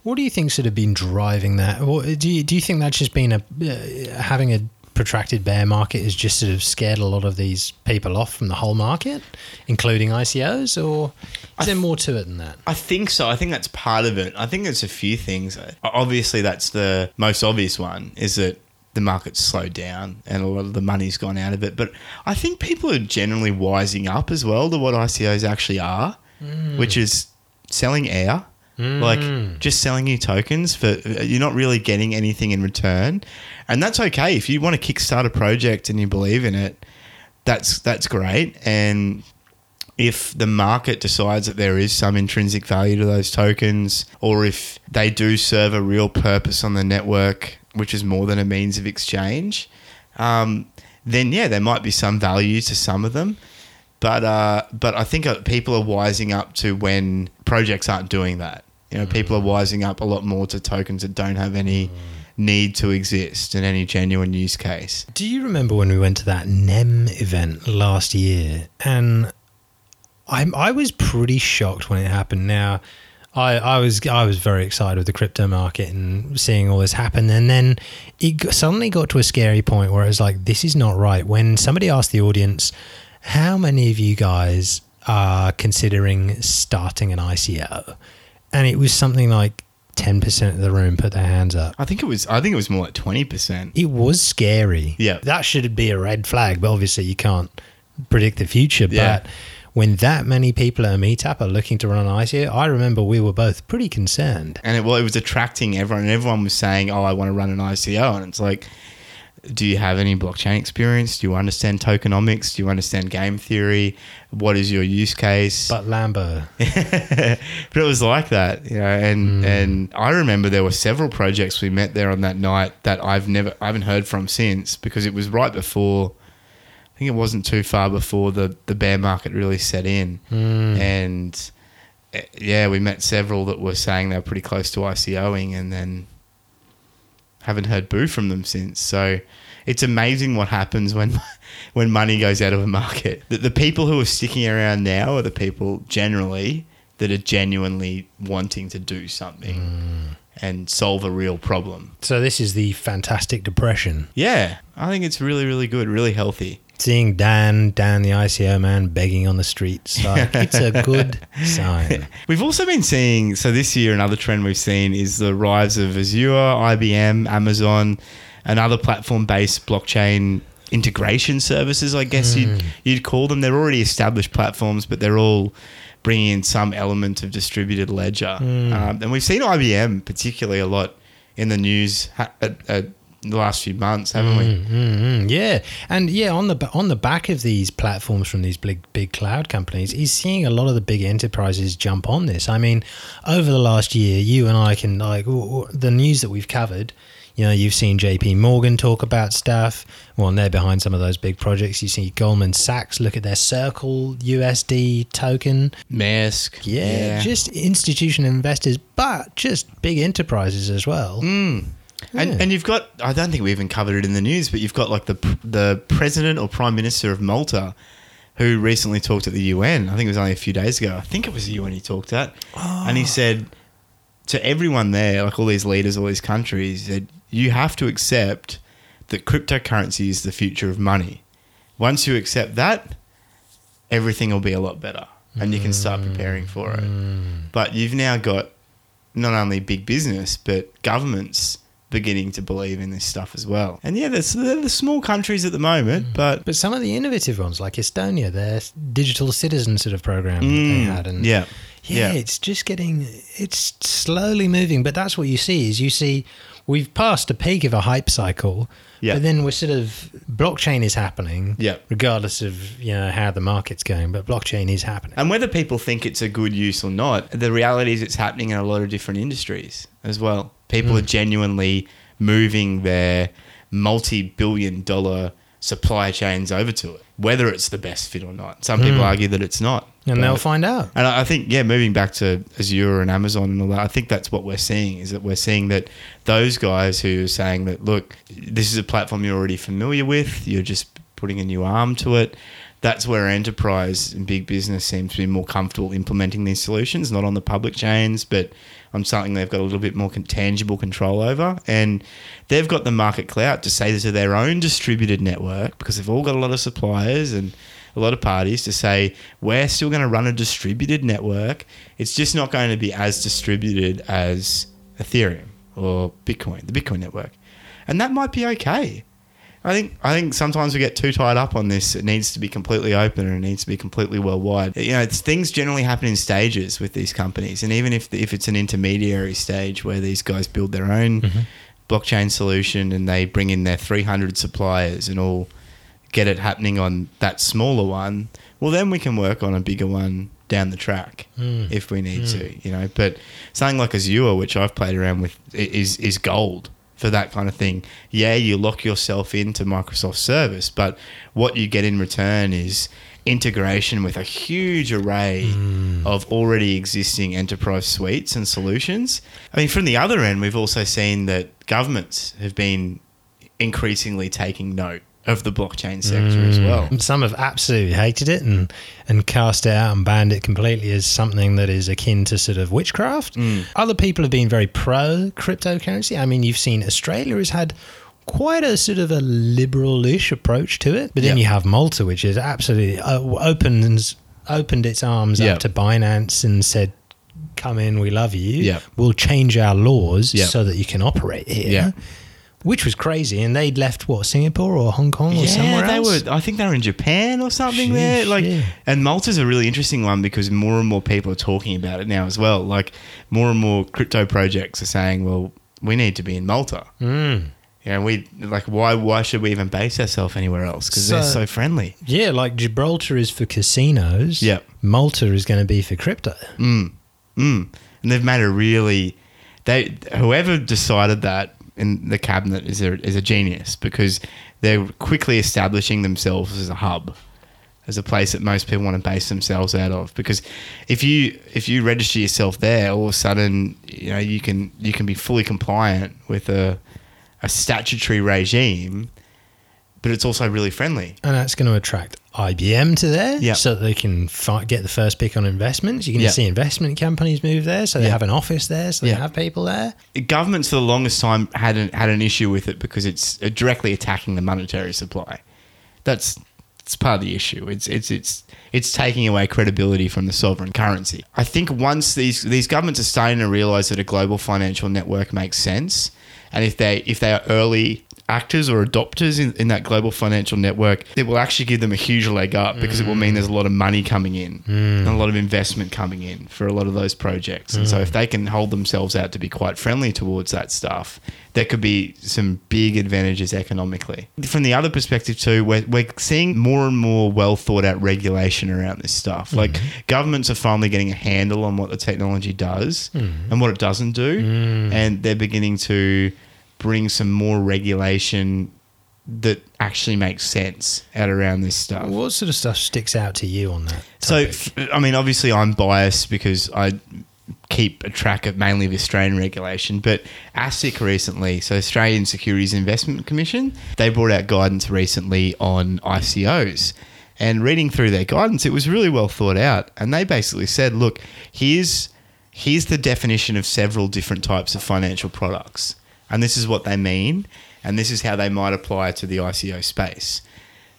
what do you think sort of been driving that? What, do you do you think that's just been a uh, having a protracted bear market has just sort of scared a lot of these people off from the whole market, including ICOs, or is there more to it than that? I think so. I think that's part of it. I think it's a few things. Obviously, that's the most obvious one is that the market's slowed down and a lot of the money's gone out of it. But I think people are generally wising up as well to what ICOs actually are, mm. which is selling air. Like mm. just selling you tokens for you're not really getting anything in return, and that's okay if you want to kickstart a project and you believe in it. That's that's great, and if the market decides that there is some intrinsic value to those tokens, or if they do serve a real purpose on the network, which is more than a means of exchange, um, then yeah, there might be some value to some of them. But uh, but I think uh, people are wising up to when projects aren't doing that. You know, people are wising up a lot more to tokens that don't have any need to exist in any genuine use case. Do you remember when we went to that NEM event last year? And I, I was pretty shocked when it happened. Now, I, I was I was very excited with the crypto market and seeing all this happen, and then it suddenly got to a scary point where it was like, this is not right. When somebody asked the audience, how many of you guys are considering starting an ICO, and it was something like ten percent of the room put their hands up. I think it was. I think it was more like twenty percent. It was scary. Yeah. That should be a red flag, but obviously you can't predict the future. Yeah. But when that many people at a meetup are looking to run an ICO, I remember we were both pretty concerned. And it, well, it was attracting everyone, and everyone was saying, "Oh, I want to run an ICO," and it's like. Do you have any blockchain experience? Do you understand tokenomics? Do you understand game theory? What is your use case? But Lambo, [LAUGHS] but it was like that, you know. And and I remember there were several projects we met there on that night that I've never, I haven't heard from since because it was right before. I think it wasn't too far before the the bear market really set in, and eh, yeah, we met several that were saying they were pretty close to ICOing, and then haven't heard boo from them since. So it's amazing what happens when [LAUGHS] when money goes out of a market. The, the people who are sticking around now are the people generally that are genuinely wanting to do something mm. and solve a real problem. so this is the fantastic depression. Yeah, I think it's really really good, really healthy. Seeing Dan, Dan the ICO man, begging on the streets, like, it's a good [LAUGHS] sign. We've also been seeing, so this year, another trend we've seen is the rise of Azure, IBM, Amazon, and other platform based blockchain integration services, I guess you'd, you'd call them. They're already established platforms, but they're all bringing in some element of distributed ledger. Um, and we've seen IBM particularly a lot in the news ha- the last few months, haven't we? Mm, mm, mm yeah, and yeah, on the on the back of these platforms from these big big cloud companies, is seeing a lot of the big enterprises jump on this. I mean, over the last year, you and I can like the news that we've covered. You know, you've seen J.P. Morgan talk about stuff. Well, and they're behind some of those big projects. You see Goldman Sachs look at their Circle USD token. Maersk. Yeah, just institutional investors, but just big enterprises as well. Mm. And, Yeah. and you've got I don't think we even covered it in the news, but you've got like the the president or prime minister of Malta, who recently talked at the UN. I think it was only a few days ago. I think it was the UN he talked at, and he ah. said to everyone there, like all these leaders, all these countries, he said you have to accept that cryptocurrency is the future of money. Once you accept that, everything will be a lot better, and you can start preparing for it. Mm. But you've now got not only big business but governments beginning to believe in this stuff as well. And yeah, there's they're the small countries at the moment, but But some of the innovative ones, like Estonia, their digital citizen sort of program that they had, and Mm, yeah, yeah, yeah. it's just getting, it's slowly moving. But that's what you see is you see we've passed a peak of a hype cycle, Yeah. but then we're sort of blockchain is happening, Yeah. regardless of you know how the market's going, but blockchain is happening. And whether people think it's a good use or not, the reality is it's happening in a lot of different industries as well. People mm. are genuinely moving their multi-billion dollar supply chains over to it, whether it's the best fit or not. Some people mm. argue that it's not. and they'll find out. And I I think, yeah, moving back to Azure and Amazon and all that, I think that's what we're seeing is that we're seeing that those guys who are saying that, look, this is a platform you're already familiar with, you're just putting a new arm to it. That's where enterprise and big business seems to be more comfortable implementing these solutions, not on the public chains, but on something they've got a little bit more tangible control over. And they've got the market clout to say to their own distributed network, because they've all got a lot of suppliers and a lot of parties to say we're still going to run a distributed network. It's just not going to be as distributed as Ethereum or Bitcoin, the Bitcoin network, and that might be okay. I think I think sometimes we get too tied up on this. It needs to be completely open and it needs to be completely worldwide. You know, it's, things generally happen in stages with these companies, and even if if it's an intermediary stage where these guys build their own mm-hmm. blockchain solution and they bring in their 300 suppliers and all get it happening on that smaller one, well, then we can work on a bigger one down the track mm. if we need mm. to, you know. But something like Azure, which I've played around with, is is gold for that kind of thing. Yeah, you lock yourself into Microsoft service, but what you get in return is integration with a huge array hmm. of already existing enterprise suites and solutions. I mean, from the other end, we've also seen that governments have been increasingly taking note of the blockchain sector as well. Some have absolutely hated it and, and cast it out and banned it completely as something that is akin to sort of witchcraft. Other people have been very pro cryptocurrency. I mean, you've seen Australia has had quite a sort of a liberal-ish approach to it, but then Yep. you have Malta, which is absolutely uh, opens opened its arms Yep. up to Binance and said, "Come in, we love you. Yep. We'll change our laws Yep. so that you can operate here." Yep. Which was crazy, and they'd left what Singapore or Hong Kong or somewhere they else. were. I think they were in Japan or something there. Like, yeah. and Malta's a really interesting one because more and more people are talking about it now as well. Like, more and more crypto projects are saying, "Well, we need to be in Malta." Mm. Yeah, we like why? Why should we even base ourselves anywhere else? Because they're So- so friendly. Yeah, like Gibraltar is for casinos. Yep. Malta is going to be for crypto. Mm. Mm. And they've made a really they whoever decided that in the cabinet is a is a genius because they're quickly establishing themselves as a hub. As a place that most people want to base themselves out of, because if you if you register yourself there, all of a sudden you know you can you can be fully compliant with a a statutory regime, but it's also really friendly. And that's going to attract IBM to there Yep. so that they can fi- get the first pick on investments. You're going to Yep. see investment companies move there. So they Yep. have an office there. So they have people there. governments for the longest time had an, had an issue with it because it's uh, directly attacking the monetary supply. That's it's part of the issue. It's it's it's it's taking away credibility from the sovereign currency. I think once these these governments are starting to realize that a global financial network makes sense, and if they if they are early actors or adopters in, in that global financial network, it will actually give them a huge leg up because it will mean there's a lot of money coming in and a lot of investment coming in for a lot of those projects. And so if they can hold themselves out to be quite friendly towards that stuff, there could be some big advantages economically. From the other perspective too, we're, we're seeing more and more well thought out regulation around this stuff. Mm-hmm. Like governments are finally getting a handle on what the technology does mm-hmm. and what it doesn't do. Mm. And they're beginning to bring some more regulation that actually makes sense out around this stuff. What sort of stuff sticks out to you on that? So, I mean, obviously, I'm biased because I keep a track of mainly of Australian regulation, but ASIC recently, so Australian Securities Investment Commission, they brought out guidance recently on ICOs. And reading through their guidance, it was really well thought out. And they basically said, look, here's here's the definition of several different types of financial products. And this is what they mean, and this is how they might apply to the ICO space.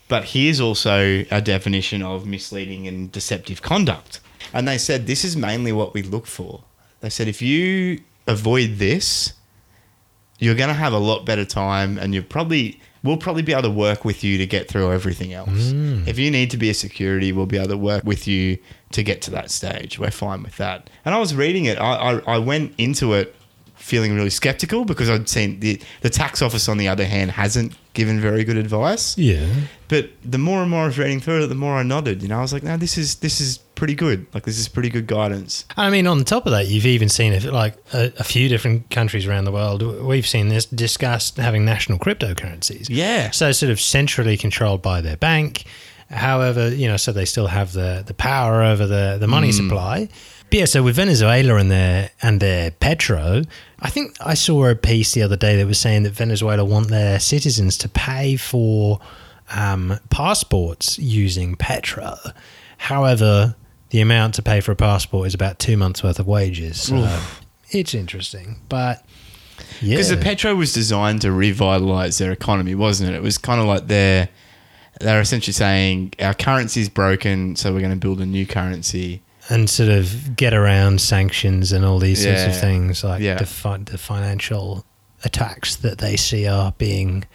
But here's also a definition of misleading and deceptive conduct. And they said this is mainly what we look for. They said if you avoid this, you're going to have a lot better time and you probably we'll probably be able to work with you to get through everything else. Mm. If you need to be a security, we'll be able to work with you to get to that stage. We're fine with that. And I was reading it. I, I, I went into it feeling really skeptical because I'd seen the the tax office on the other hand hasn't given very good advice. yeah. But the more and more I was reading through it, the more I nodded. You know, I was like, no, this is this is pretty good. Like this is pretty good guidance. I mean, on top of that, you've even seen it like a, a few different countries around the world. We've seen this discussed having national cryptocurrencies. Yeah. So sort of centrally controlled by their bank. However, you know, so they still have the, the power over the, the money mm. supply. But yeah, so with Venezuela and their and their petro, I think I saw a piece the other day that was saying that Venezuela want their citizens to pay for um, passports using petro. However, the amount to pay for a passport is about two months worth of wages. So it's interesting, but yeah, Because the petro was designed to revitalize their economy, wasn't it? It was kind of like they're they're essentially saying our currency is broken, so we're going to build a new currency. And sort of get around sanctions and all these sorts of things, like Yeah. the, fi- the financial attacks that they see are being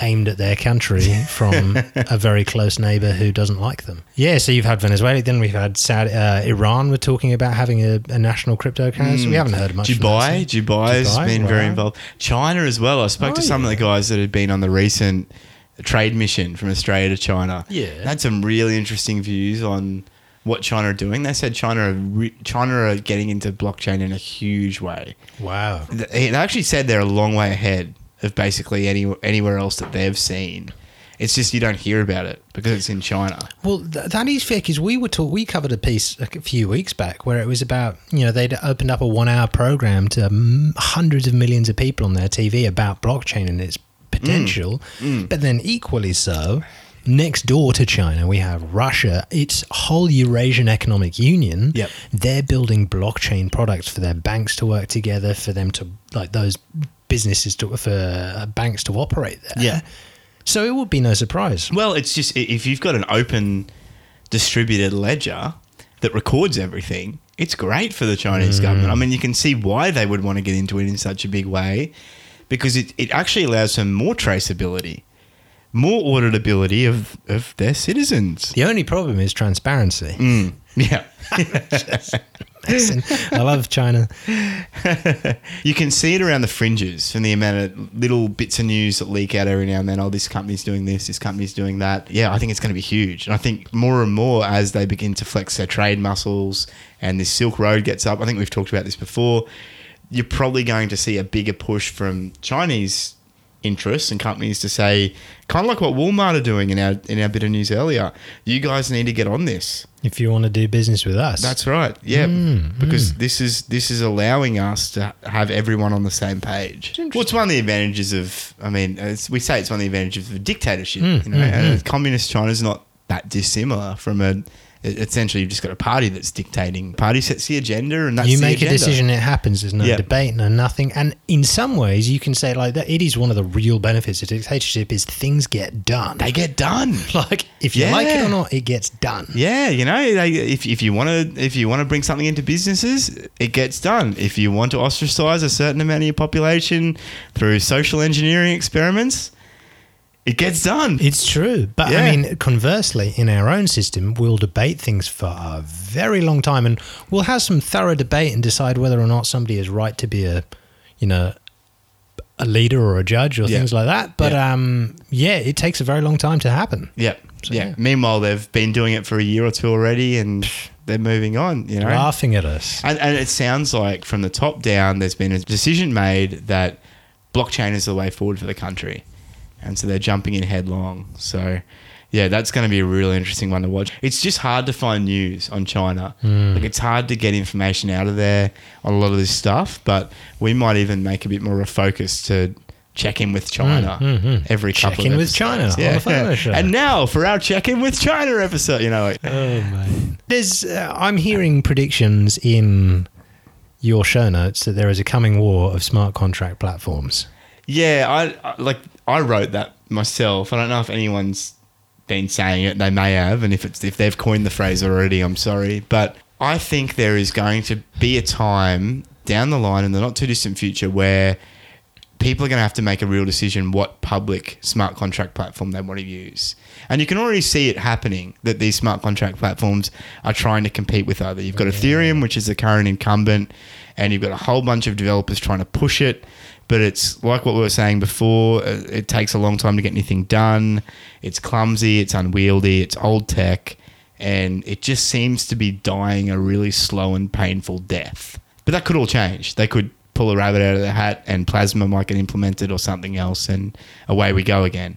aimed at their country [LAUGHS] from a very close neighbor who doesn't like them. Yeah, so you've had Venezuela, then we've had Saudi, uh, Iran. We're talking about having a, a national cryptocurrency. We haven't heard much. Dubai, that, Dubai has Dubai, been very involved. China as well. I spoke Oh, to some of the guys that had been on the recent trade mission from Australia to China. Yeah. They had some really interesting views on what China are doing. They said China are re- China are getting into blockchain in a huge way. Wow. They actually said they're a long way ahead of basically any anywhere else that they've seen It's just you don't hear about it because it's in China. Well, th- that is fair because we were taught, we covered a piece a few weeks back where it was about, you know, they'd opened up a one hour program to m- hundreds of millions of people on their TV about blockchain and its mm. potential. Mm. But then, equally so, next door to China, we have Russia, its whole Eurasian Economic Union. Yep. They're building blockchain products for their banks to work together, for them to, like, those businesses to, for uh, banks to operate there. Yeah. So it would be no surprise. Well, it's just if you've got an open distributed ledger that records everything, it's great for the Chinese government. I mean, you can see why they would want to get into it in such a big way because it, it actually allows for more traceability, more auditability of, of their citizens. The only problem is transparency. Mm, yeah. [LAUGHS] I love China. [LAUGHS] you can see it around the fringes from the amount of little bits of news that leak out every now and then. Oh, this company's doing this, this company's doing that. Yeah, I think it's going to be huge. And I think more and more as they begin to flex their trade muscles and this Silk Road gets up, I think we've talked about this before, you're probably going to see a bigger push from Chinese interests and companies to say, kind of like what Walmart are doing in our in our bit of news earlier. You guys need to get on this. If you want to do business with us, That's right. Yeah, mm, mm. because this is this is allowing us to have everyone on the same page. Well, it's one of the advantages of. I mean, we say it's one of the advantages of a dictatorship. Mm, you know, and communist China's not that dissimilar from a. Essentially, you've just got a party that's dictating. Party sets the agenda, and that's you make a decision, it happens. There's no Yeah. debate, no nothing. And in some ways, you can say like that. It is one of the real benefits of dictatorship is things get done. They get done. [LAUGHS] like if you like it or not, it gets done. Yeah, you know, they, if, if you want to if you want to bring something into businesses, it gets done. If you want to ostracize a certain amount of your population through social engineering experiments, it gets done. It's true. But Yeah. I mean, conversely, in our own system, we'll debate things for a very long time and we'll have some thorough debate and decide whether or not somebody is right to be a, you know, a leader or a judge or Yeah. things like that. But Yeah. um, yeah, it takes a very long time to happen. yeah, So, yeah. yeah. Meanwhile, they've been doing it for a year or two already, and they're moving on. You know, Laughing at us. And, and it sounds like from the top down, there's been a decision made that blockchain is the way forward for the country. And so they're jumping in headlong. So, yeah, that's going to be a really interesting one to watch. It's just hard to find news on China. Like, it's hard to get information out of there on a lot of this stuff, but we might even make a bit more of a focus to check in with China every couple Mm, Check in of with China episodes. on the FOMO show. And now for our check in with China episode, you know, like, Oh man. There's uh, I'm hearing predictions in your show notes that there is a coming war of smart contract platforms. Yeah, I, I like I wrote that myself. I don't know if anyone's been saying it. They may have, and if it's if they've coined the phrase already, I'm sorry. But I think there is going to be a time down the line in the not too distant future where people are going to have to make a real decision what public smart contract platform they want to use. And you can already see it happening that these smart contract platforms are trying to compete with other. You've got Ethereum, which is the current incumbent, and you've got a whole bunch of developers trying to push it. But it's like what we were saying before, uh, it takes a long time to get anything done. It's clumsy, it's unwieldy, it's old tech, and it just seems to be dying a really slow and painful death. But that could all change. They could pull a rabbit out of their hat and Plasma might get implemented or something else, and away we go again.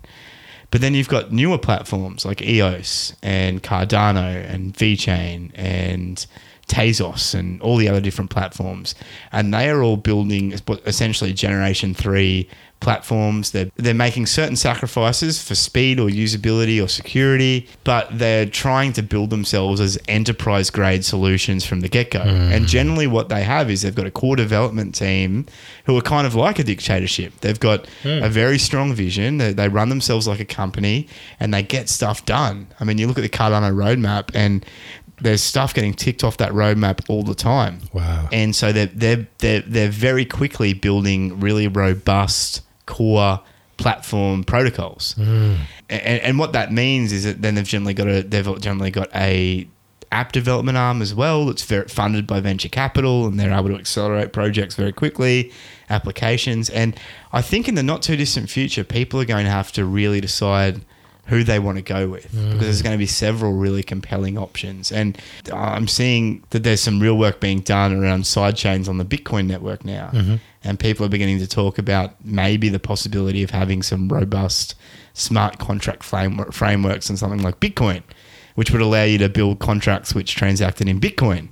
But then you've got newer platforms like EOS and Cardano and VeChain and Tezos and all the other different platforms. And they are all building essentially generation three platforms. They're, they're making certain sacrifices for speed or usability or security, but they're trying to build themselves as enterprise grade solutions from the get go. Hmm. And generally, what they have is they've got a core development team who are kind of like a dictatorship. They've got hmm. a very strong vision, they, they run themselves like a company, and they get stuff done. I mean, you look at the Cardano roadmap, and there's stuff getting ticked off that roadmap all the time. Wow. And so they're, they're, they're, they're very quickly building really robust core platform protocols. Hmm. And, and what that means is that then they've generally got a they've generally got a app development arm as well that's very funded by venture capital and they're able to accelerate projects very quickly, applications. And I think in the not too distant future, people are going to have to really decide who they want to go with because mm. there's going to be several really compelling options. And I'm seeing that there's some real work being done around side chains on the Bitcoin network now. Mm-hmm. And people are beginning to talk about maybe the possibility of having some robust smart contract framework, frameworks and something like Bitcoin, which would allow you to build contracts which transacted in Bitcoin,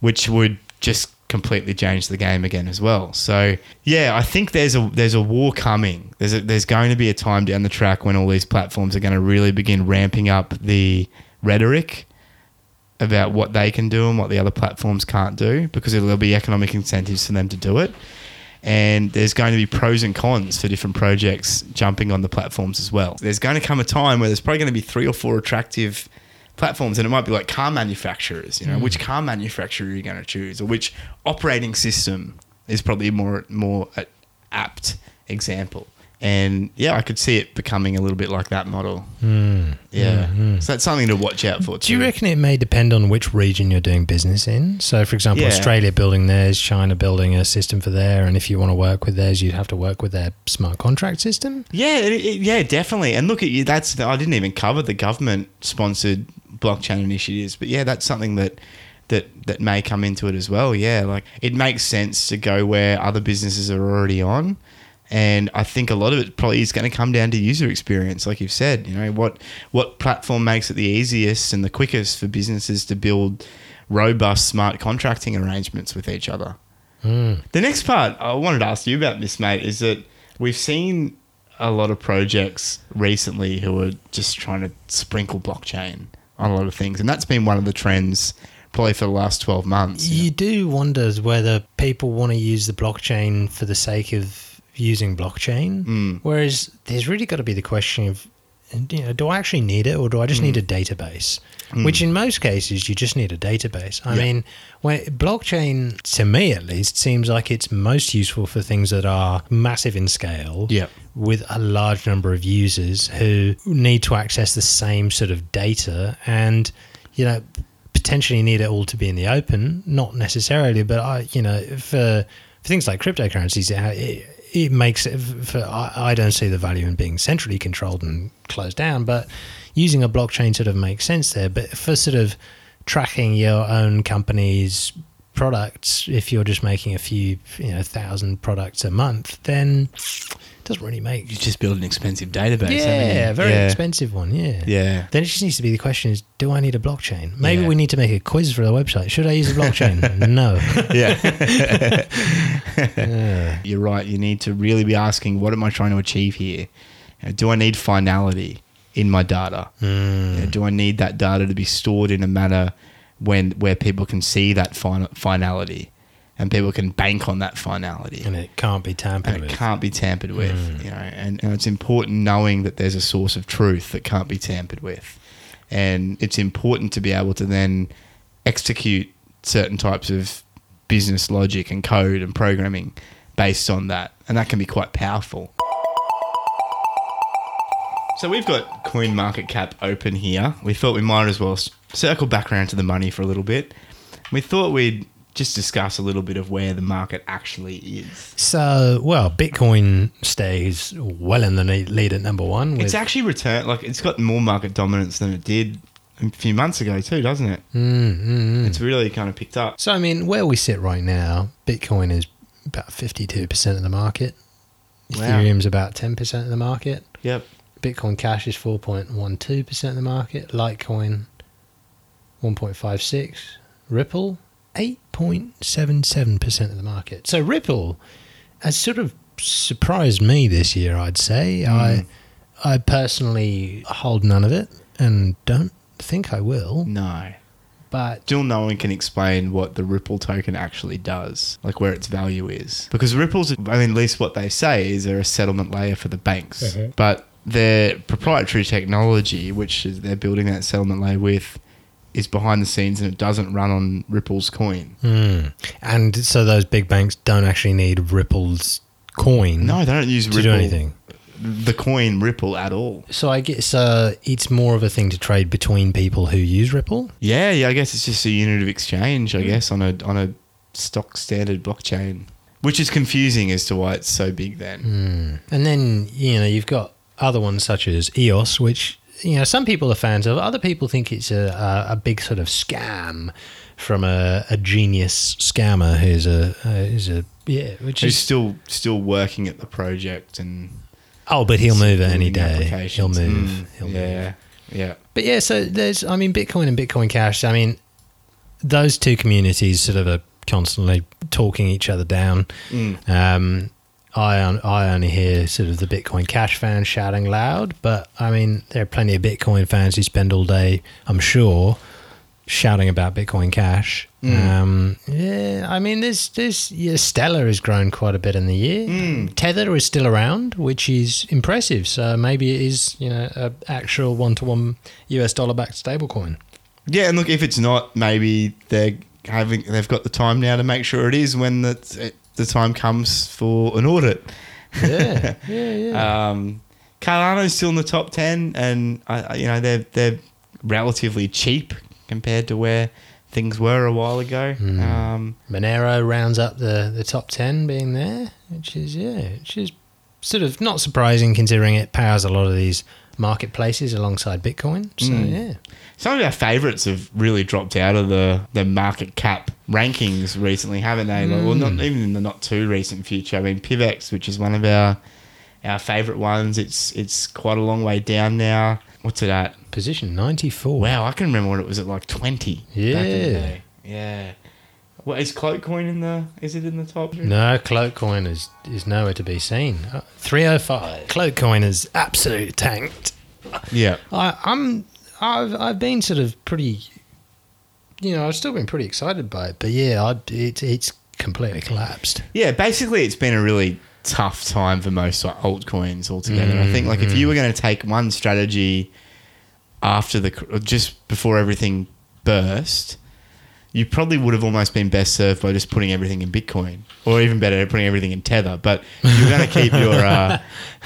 which would just completely change the game again as well. So yeah, I think there's a there's a war coming. There's a, there's going to be a time down the track when all these platforms are going to really begin ramping up the rhetoric about what they can do and what the other platforms can't do because there'll be economic incentives for them to do it. And there's going to be pros and cons for different projects jumping on the platforms as well. There's going to come a time where there's probably going to be three or four attractive platforms, and it might be like car manufacturers. You know, which mm. car manufacturer are you going to choose, or which operating system is probably a more more apt example. And yeah, I could see it becoming a little bit like that model. Hmm. Yeah, mm-hmm. so that's something to watch out for. Do you reckon it may depend on which region you're doing business in? So, for example, Yeah. Australia building theirs, China building a system for there, and if you want to work with theirs, you'd have to work with their smart contract system. Yeah, it, it- yeah, definitely. And look at you. That's I didn't even cover the government sponsored blockchain initiatives, but yeah, that's something that that that may come into it as well. Yeah, like it makes sense to go where other businesses are already on. And I think a lot of it probably is going to come down to user experience, like you've said. You know what what platform makes it the easiest and the quickest for businesses to build robust smart contracting arrangements with each other. Hmm. The next part I wanted to ask you about this, mate, is that we've seen a lot of projects recently who are just trying to sprinkle blockchain on a lot of things, and that's been one of the trends probably for the last twelve months. You do wonder whether people want to use the blockchain for the sake of using blockchain, Mm. whereas there's really got to be the question of, you know, do I actually need it or do I just need a database? Which in most cases you just need a database. I Mm. Yeah. mean, when blockchain to me at least seems like it's most useful for things that are massive in scale. Yep. With a large number of users who need to access the same sort of data and, you know, potentially need it all to be in the open, not necessarily, but I, you know, for, for things like cryptocurrencies, it, it, makes it for I, don't see the value in being centrally controlled and closed down, but using a blockchain sort of makes sense there. But for sort of tracking your own company's products, if you're just making a few, you know, thousand products a month, then doesn't really make You just build an expensive database. yeah, very yeah. expensive one. Yeah. Yeah. Then it just needs to be the question is, do I need a blockchain? Maybe Yeah. we need to make a quiz for the website. Should I use a blockchain? [LAUGHS] no. [LAUGHS] [LAUGHS] Yeah. You're right. You need to really be asking, what am I trying to achieve here? Uh, do I need finality in my data? Hmm. Know, do I need that data to be stored in a manner when where people can see that fin- finality and people can bank on that finality? And it can't be tampered and it with. can't be tampered with. Hmm. You know, and, and it's important knowing that there's a source of truth that can't be tampered with, and it's important to be able to then execute certain types of business logic and code and programming based on that, and that can be quite powerful. So we've got Coin Market Cap open here. We thought we might as well circle back around to the money for a little bit. We thought we'd just discuss a little bit of where the market actually is. So, well, Bitcoin stays well in the lead at number one. With, It's actually returned, like, it's got more market dominance than it did a few months ago, too, doesn't it? Mm, mm, mm. It's really kind of picked up. So, I mean, where we sit right now, Bitcoin is about 52% of the market. Wow. Ethereum's about 10% of the market. Yep. Bitcoin Cash is 4.12% of the market. Litecoin 1.56. Ripple 8.77% of the market. So Ripple has sort of surprised me this year, I'd say. I I personally hold none of it and don't think I will. No. But Still, no one can explain what the Ripple token actually does, like where its value is. Because Ripple's, I mean, at least what they say is they're a settlement layer for the banks. Mhm. But their proprietary technology, which is they're building that settlement layer with, is behind the scenes and it doesn't run on Ripple's coin. Hmm. and so those big banks don't actually need Ripple's coin No, they don't use to Ripple, do anything. the coin Ripple at all. So I guess uh, it's more of a thing to trade between people who use Ripple. Yeah, yeah. I guess it's just a unit of exchange. I guess on a on a stock standard blockchain, which is confusing as to why it's so big. Then Hmm. And then you know you've got other ones such as EOS, which you know some people are fans of. Other people think it's a a, a big sort of scam from a, a genius scammer who's a uh, who's a yeah, which Who's is still still working at the project and oh, but he'll move at any day. He'll move. Mm, He'll move. yeah, yeah. But yeah, so there's, I mean, Bitcoin and Bitcoin Cash. I mean, those two communities sort of are constantly talking each other down. Mm. Um, I on- I only hear sort of the Bitcoin Cash fans shouting loud, but I mean, there are plenty of Bitcoin fans who spend all day, I'm sure, shouting about Bitcoin Cash. Um, yeah, I mean, this there's yeah, Stellar has grown quite a bit in the year. Tether is still around, which is impressive. So maybe it is you know a actual one to one US dollar backed stablecoin. Yeah, and look, if it's not, maybe they're having they've got the time now to make sure it is when the the time comes for an audit. Yeah, [LAUGHS] yeah, yeah. Um, Cardano's still in the top ten, and I, I- you know they're they're relatively cheap compared to where things were a while ago. Hmm. Um, Monero rounds up the, the top 10 being there, which is, yeah, which is sort of not surprising considering it powers a lot of these marketplaces alongside Bitcoin. So, Mm. yeah. Some of our favourites have really dropped out of the, the market cap rankings recently, haven't they? Like, Well, not Mm. even in the not too recent future. I mean, PIVX, which is one of our our favourite ones, it's it's quite a long way down now. What's it at? Position 94. Wow, I can remember when it was at like twenty. back Yeah. day. yeah. What is Cloakcoin in the? Is it in the top? No, Cloakcoin is, is nowhere to be seen. Uh, 305. Cloakcoin is absolutely tanked. Yeah. I, I'm I've I've been sort of pretty, you know, I've still been pretty excited by it, but yeah, I, it, it's completely collapsed. Yeah, basically, it's been a really tough time for most like, altcoins altogether. I think like if you were going to take one strategy after the just before everything burst, you probably would have almost been best served by just putting everything in Bitcoin, or even better, putting everything in Tether. But you're going to keep your uh,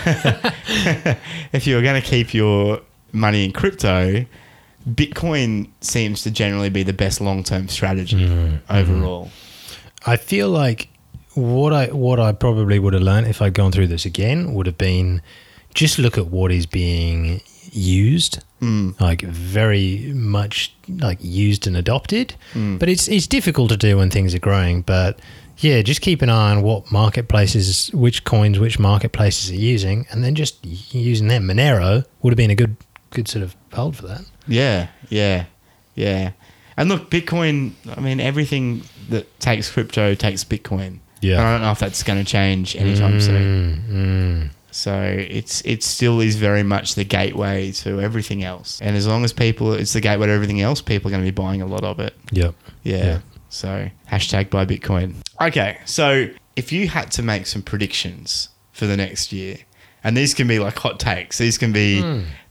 [LAUGHS] if you're going to keep your money in crypto. Bitcoin seems to generally be the best long-term strategy mm. overall. I feel like what I what I probably would have learned if I'd gone through this again would have been just look at what is being used, mm. like very much like used and adopted. Mm. But it's it's difficult to do when things are growing. But yeah, just keep an eye on what marketplaces, which coins, which marketplaces are using, and then just using them. Monero would have been a good good sort of hold for that. Yeah, yeah, yeah. And look, Bitcoin. I mean, everything that takes crypto takes Bitcoin. Yeah. And I don't know if that's going to change anytime soon. Mm, mm. So it's it still is very much the gateway to everything else. And as long as people, it's the gateway to everything else. People are going to be buying a lot of it. Yep. Yeah. Yeah. So hashtag buy Bitcoin. Okay, so if you had to make some predictions for the next year, and these can be like hot takes. These can be.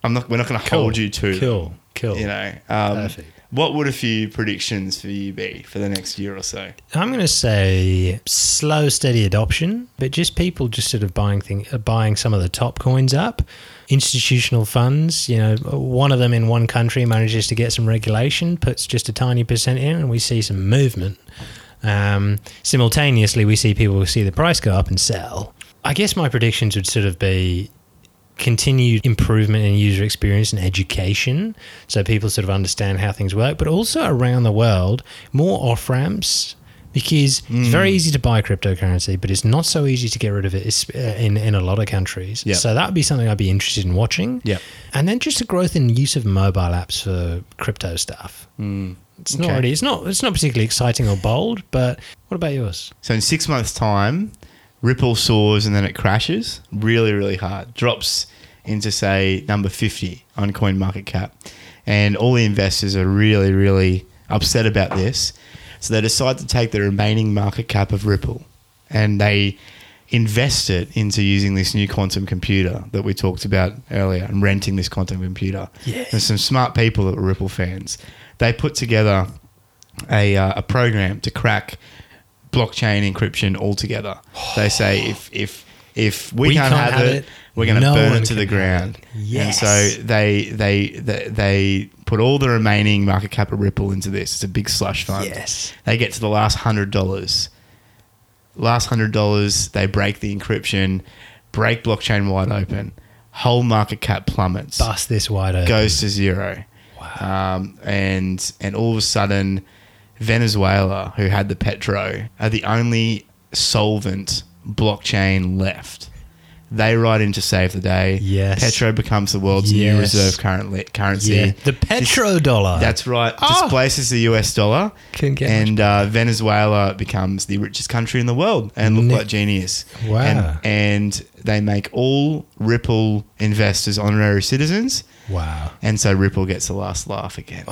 I'm not. We're not going to hold you to. them. Cool. Cool. You know, um, Perfect. what would a few predictions for you be for the next year or so? I'm going to say slow, steady adoption, but just people just sort of buying thing, uh, buying some of the top coins up. Institutional funds, you know, one of them in one country manages to get some regulation, puts just a tiny percent in, and we see some movement. Um, simultaneously, we see people see the price go up and sell. I guess my predictions would sort of be continued improvement in user experience and education so people sort of understand how things work but also around the world more off ramps because it's very easy to buy cryptocurrency but it's not so easy to get rid of it uh, in, in a lot of countries Yep. so that would be something i'd be interested in watching Yep. and then just a growth in use of mobile apps for crypto stuff it's not Okay. really it's not it's not particularly exciting or bold but what about yours So in six months' time, Ripple soars and then it crashes really, really hard. Drops into say number fifty on Coin Market Cap, and all the investors are really, really upset about this. So they decide to take the remaining market cap of Ripple, and they invest it into using this new quantum computer that we talked about earlier and renting this quantum computer. Yeah. There's some smart people that were Ripple fans. They put together a, uh, a program to crack blockchain encryption altogether. They say if if if we, can't, have, it, we're going to no burn it to the ground. Yes. And so they, they they they put all the remaining market cap of Ripple into this. It's a big slush fund. Yes. They get to the last hundred dollars. Last hundred dollars, they break the encryption, break blockchain wide open. whole market cap plummets, Bust this wide open. goes to zero. Um, and and all of a sudden, Venezuela, who had the petro, are the only solvent blockchain left. They ride in to save the day. Yes. Petro becomes the world's new reserve currency. Yeah. The petrodollar. That's right. Oh. Displaces the US dollar. Couldn't get and uh, Venezuela becomes the richest country in the world and look Ne- like genius. Wow. And, and they make all Ripple investors honorary citizens. wow. And so Ripple gets the last laugh again.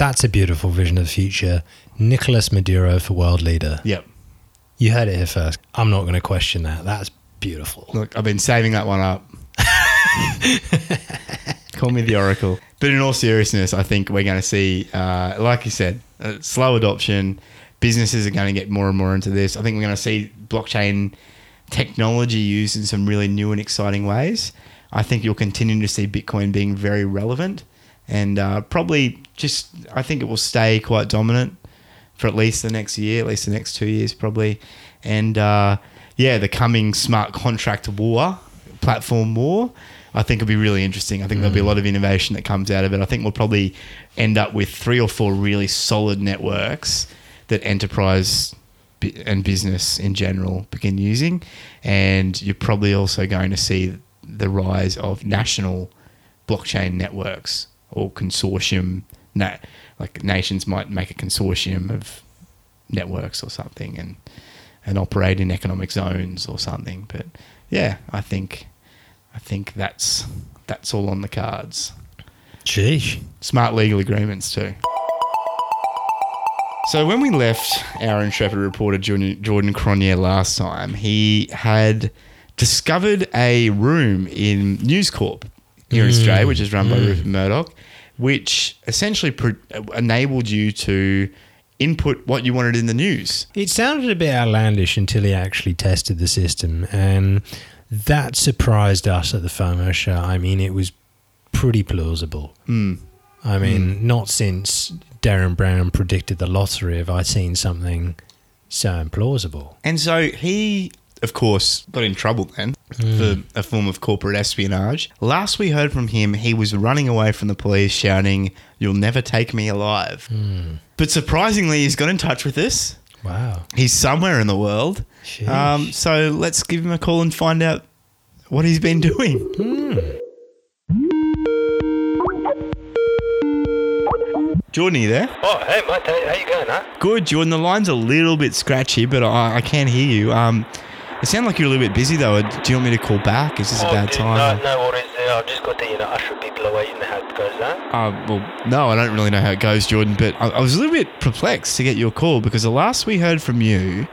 That's a beautiful vision of the future. Nicolas Maduro for world leader. Yep. You heard it here first. I'm not going to question that. That's beautiful. Look, I've been saving that one up. [LAUGHS] Call me the Oracle. But in all seriousness, I think we're going to see, uh, like you said, uh, slow adoption. Businesses are going to get more and more into this. I think we're going to see blockchain technology used in some really new and exciting ways. I think you'll continue to see Bitcoin being very relevant and uh, probably just, I think it will stay quite dominant for at least the next year, at least the next two years, probably. And uh, yeah, the coming smart contract war, platform war, I think will be really interesting. I think there'll be a lot of innovation that comes out of it. I think we'll probably end up with three or four really solid networks that enterprise and business in general begin using. And you're probably also going to see the rise of national blockchain networks or consortium. Na- like nations might make a consortium of networks or something and and operate in economic zones or something. But yeah, I think I think that's that's all on the cards. Sheesh. Smart legal agreements too. So when we left our intrepid reporter Jordan, Cronje last time, he had discovered a room in News Corp here in Australia, which mm. is run by mm. Rupert Murdoch, which essentially enabled you to input what you wanted in the news. It sounded a bit outlandish until he actually tested the system, and that surprised us at the FOMO show. I mean, it was pretty plausible. Hmm. I mean, hmm. not since Derren Brown predicted the lottery have I seen something so implausible. And so he, of course, got in trouble then for a form of corporate espionage. Last we heard from him, he was running away from the police shouting, You'll never take me alive. But surprisingly, he's got in touch with us. Wow. He's somewhere in the world. Um, so let's give him a call and find out what he's been doing. Jordan, are you there? Oh, hey, mate, how, how you going, huh? Good, Jordan. The line's a little bit scratchy, but I, I can hear you. Um, it sounds like you're a little bit busy though. Do you want me to call back? Is this a oh, bad dude, time? No, no worries. I've just got to, you know, usher people away. You know how it goes, huh? Uh, well, no, I don't really know how it goes, Jordan. But I, I was a little bit perplexed to get your call because the last we heard from you,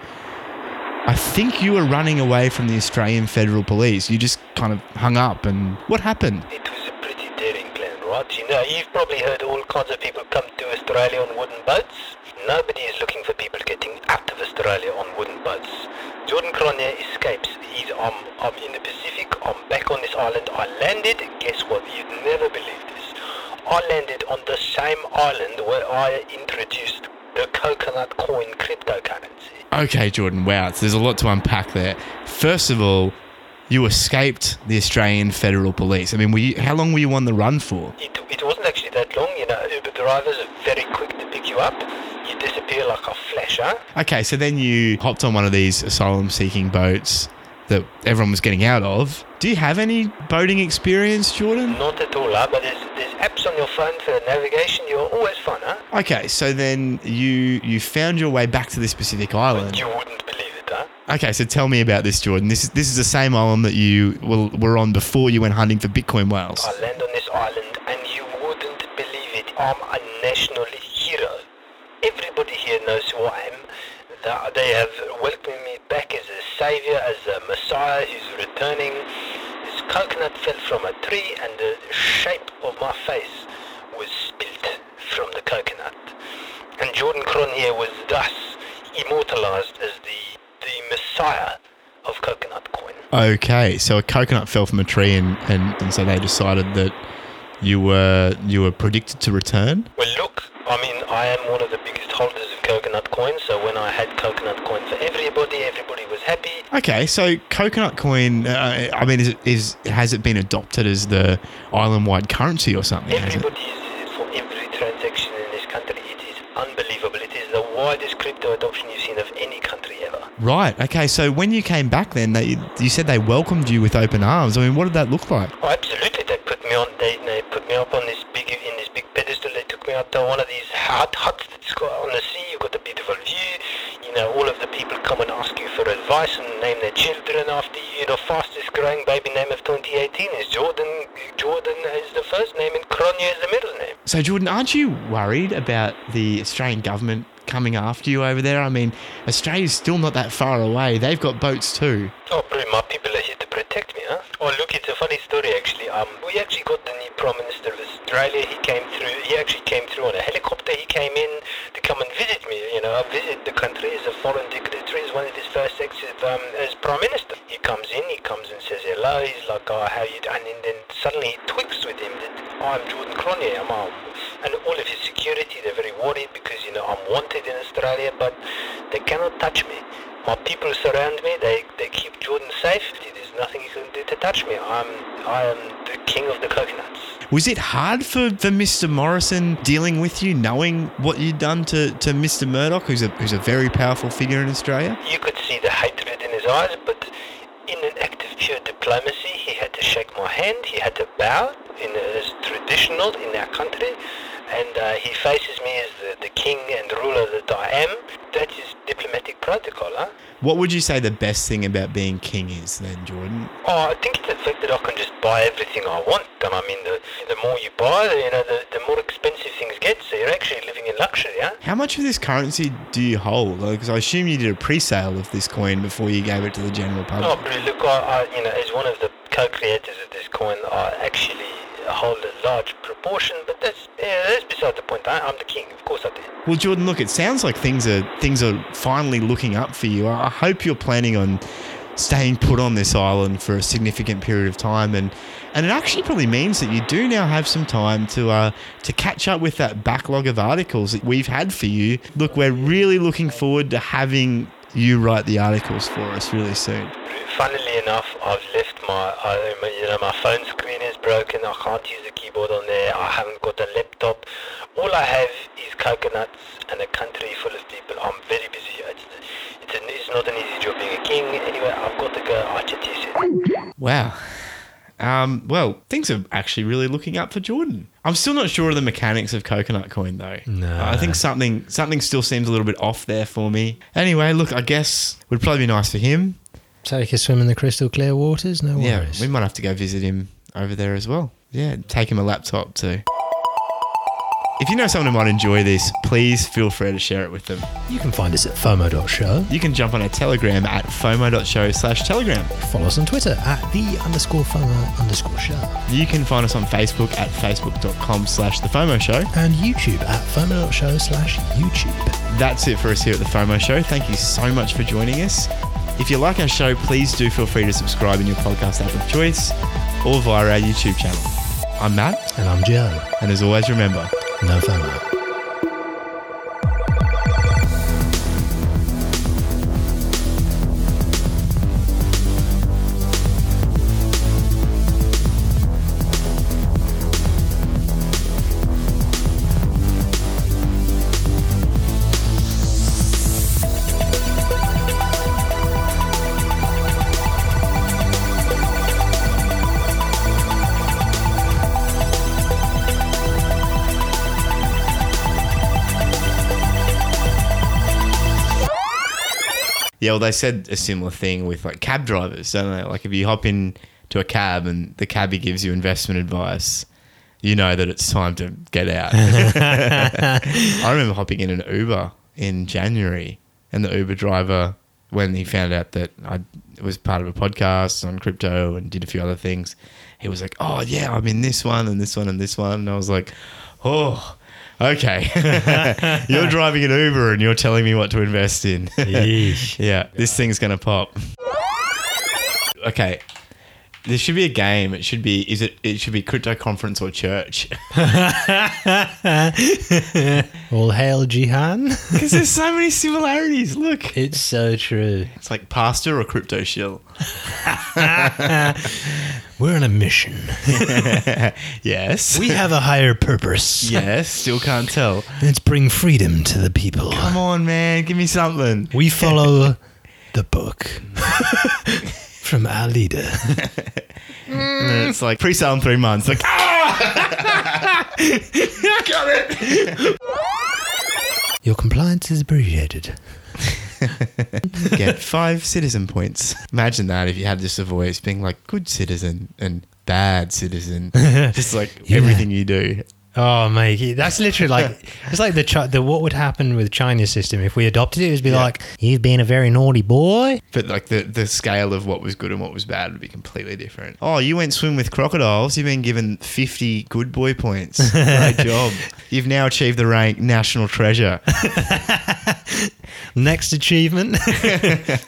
I think you were running away from the Australian Federal Police. You just kind of hung up, and what happened? It was a pretty daring plan, right? You know, you've probably heard all kinds of people come to Australia on wooden boats. Nobody is looking for people getting out of Australia on wooden boats. Jordan Cronje escapes. He's um, I'm in the Pacific. I'm back on this island. I landed. Guess what? You'd never believe this. I landed on the same island where I introduced the coconut coin cryptocurrency. Okay, Jordan. Wow, so there's a lot to unpack there. First of all, you escaped the Australian Federal Police. I mean, were you, how long were you on the run for? It, it wasn't actually that long, you know. Uber drivers are very quick to pick you up. You disappear like a flash, huh? Okay, so then you hopped on one of these asylum seeking boats that everyone was getting out of. Do you have any boating experience, Jordan? Not at all, huh? But there's, there's apps on your phone for navigation. You're always fun, huh? Okay, so then you you found your way back to this specific island. You wouldn't believe it, huh? Okay, so tell me about this, Jordan. This is this is the same island that you were, were on before you went hunting for Bitcoin whales. I land on this island and you wouldn't believe it. I'm a national. Everybody here knows who I am. Th- They have welcomed me back as a savior, as a messiah who's returning. This coconut fell from a tree and the shape of my face was spilt from the coconut. And Jordan Cronje was thus immortalized as the, the messiah of coconut coin. Okay, so a coconut fell from a tree, and, and, and so they decided that you were you were predicted to return. Well, look, I mean, I am one of the biggest holders of coconut coin, so when I had coconut coin for everybody, everybody was happy. Okay, so coconut coin. Uh, I mean, is it is has it been adopted as the island-wide currency or something? Everybody it for every transaction in this country. It is unbelievable. It is the widest crypto adoption you've seen of any country ever. Right. Okay. So when you came back, then they you said they welcomed you with open arms. I mean, what did that look like? Oh, absolutely. They put me on. They, they put me up on this big in this big pedestal. They took me out to one of these hut huts that's got on the sea. You've got a beautiful view. You know, all of the people come and ask you for advice and name their children after you. The fastest growing baby name of 2018 is Jordan. Jordan is the first name and Cronje is the middle name. So Jordan, aren't you worried about the Australian government coming after you over there? I mean, Australia's still not that far away. They've got boats too. Oh, bro, my people are here to protect me, huh? Oh, look, it's a funny story actually. Um, we actually got the new Prime Minister of Australia. He came through. He actually came through on a helicopter. He came in to come and visit me. You know, I visit the country as a foreign dignitary. It's one of his first acts um, as Prime Minister. He comes in. He comes and says hello. He's like, oh, how you? And then suddenly he twigs with him that I'm Jordan Cronje. I'm um, and all of his security. They're very worried because you know I'm wanted in Australia, but they cannot touch me. My people surround me. They they keep Jordan safe. Nothing you can do to touch me. I'm I am the king of the coconuts. Was it hard for, for Mr. Morrison dealing with you, knowing what you'd done to, to Mr. Murdoch, who's a who's a very powerful figure in Australia? You could see the hatred in his eyes, but in an act of pure diplomacy, he had to shake my hand. He had to bow, in as traditional in our country, and uh, he faces me as the, the king and ruler that I am. That is diplomatic protocol, huh? What would you say the best thing about being king is then, Jordan? Oh, I think it's the fact that I can just buy everything I want. And I mean, the, the more you buy, you know, the, the more expensive things get. So you're actually living in luxury, huh? How much of this currency do you hold? Because I assume you did a pre-sale of this coin before you gave it to the general Oh, public. but look, I, I, you know, as one of the co-creators of this coin, I actually hold a large proportion. But that's yeah, that's beside the point. I, I'm the king, of course I do. Well, Jordan, look, it sounds like things are things are finally looking up for you. I hope you're planning on staying put on this island for a significant period of time, and and it actually probably means that you do now have some time to uh, to catch up with that backlog of articles that we've had for you. Look, we're really looking forward to having you write the articles for us really soon. Funnily enough, I've left my, I, you know, my phone screen broken. I can't use the keyboard on there. I haven't got a laptop. All I have is coconuts and a country full of people. I'm very busy. It's, it's, an, it's not an easy job being a king. Anyway, I've got to go. I'll chat to you. Wow. Um, well, things are actually really looking up for Jordan. I'm still not sure of the mechanics of coconut coin though. No. I think something something still seems a little bit off there for me. Anyway, look, I guess would probably be nice for him. Take a swim in the crystal clear waters. No worries. Yeah, we might have to go visit him over there as well. Yeah, take him a laptop too. If you know someone who might enjoy this, please feel free to share it with them. You can find us at FOMO.show. You can jump on our Telegram at FOMO.show slash Telegram. Follow us on Twitter at the underscore FOMO underscore show. You can find us on Facebook at facebook.com slash The FOMO Show. And YouTube at FOMO.show slash YouTube. That's it for us here at the FOMO Show. Thank you so much for joining us. If you like our show, please do feel free to subscribe in your podcast app of choice or via our YouTube channel. I'm Matt, And I'm Joe. and as always, remember, No FOMO. Yeah, well, they said a similar thing with like cab drivers, don't they? Like if you hop in to a cab and the cabbie gives you investment advice, you know that it's time to get out. [LAUGHS] I remember hopping in an Uber in January, and the Uber driver, when he found out that I was part of a podcast on crypto and did a few other things, he was like, "Oh yeah, I'm in this one and this one and this one," and I was like, "Oh." Okay, [LAUGHS] you're driving an Uber and you're telling me what to invest in. [LAUGHS] Yeah, this thing's gonna pop. Okay, There should be a game. It should be is it it should be crypto conference or church. [LAUGHS] All hail Jihan. Because there's so many similarities. Look. it's so true. It's like pastor or crypto shill. [LAUGHS] We're on a mission. [LAUGHS] Yes. We have a higher purpose. yes, still can't tell. Let's bring freedom to the people. Come on, man, give me something. We follow the book from our leader. And it's like pre-sale in three months. Like, ah! [LAUGHS] got it. Your compliance is appreciated. [LAUGHS] Get five citizen points. Imagine that if you had just a voice being like good citizen and bad citizen, [LAUGHS] just like Yeah. everything you do. Oh, mate, that's literally like [LAUGHS] it's like the Chi- the what would happen with China's system if we adopted it. It would be Yeah. like you've been a very naughty boy. But like the, the scale of what was good and what was bad would be completely different. Oh, you went swim with crocodiles. You've been given 50 good boy points. Great [LAUGHS] job. You've now achieved the rank national treasure. [LAUGHS] Next achievement: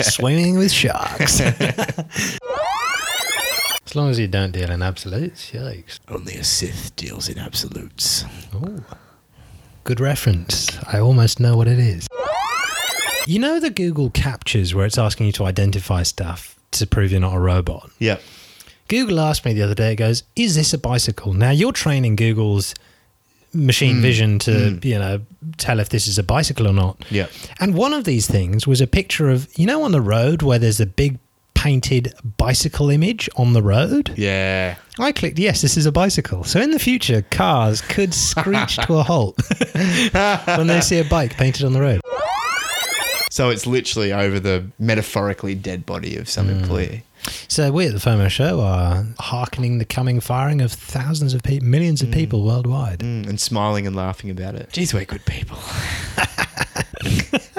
swimming with sharks. As long as you don't deal in absolutes, yikes. Only a Sith deals in absolutes. Ooh. Good reference. I almost know what it is. You know the Google CAPTCHAs where it's asking you to identify stuff to prove you're not a robot? Yep. Google asked me the other day, it goes, Is this a bicycle? Now you're training Google's machine mm. vision to, mm. you know, tell if this is a bicycle or not. Yep. And one of these things was a picture of, you know, on the road where there's a big painted bicycle image on the road? Yeah. I clicked, yes, this is a bicycle. So in the future, cars could screech to a halt [LAUGHS] when they see a bike painted on the road. So it's literally over the metaphorically dead body of some employee. So we at the FOMO Show are hearkening the coming firing of thousands of people, millions of people worldwide. Mm, and smiling and laughing about it. Jeez, we're good people. [LAUGHS]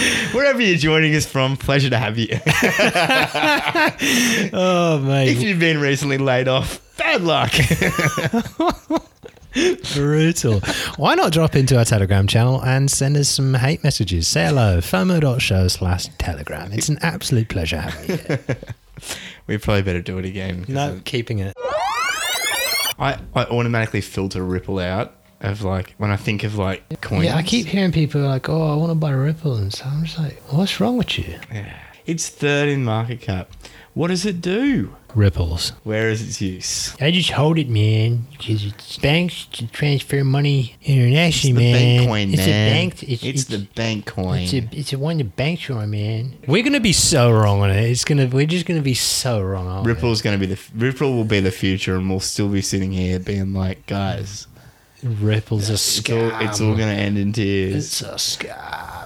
[LAUGHS] Wherever you're joining us from, pleasure to have you. [LAUGHS] Oh, mate. if you've been recently laid off, bad luck. [LAUGHS] Brutal. Why not drop into our Telegram channel and send us some hate messages? Say hello, FOMO.show slash Telegram. It's an absolute pleasure having you here. we probably better do it again. No, keeping it. I, I automatically filter Ripple out of like when I think of like coins. Yeah, I keep hearing people like, oh, I want to buy Ripple. And so I'm just like, what's wrong with you? Yeah. It's third in market cap. What does it do? Ripples. Where is its use? I just hold it, man, because it's banks to transfer money internationally, the man. bank coin, it's man. a bank. It's, It's, it's, the bank coin. It's a, it's a one the banks are on, man. We're gonna be so wrong on it. It's gonna we're just gonna be so wrong. Ripple's going to be the Ripple will be the future, and we'll still be sitting here being like, guys, Ripple's a it's all it's all going to end in tears. It's a scam.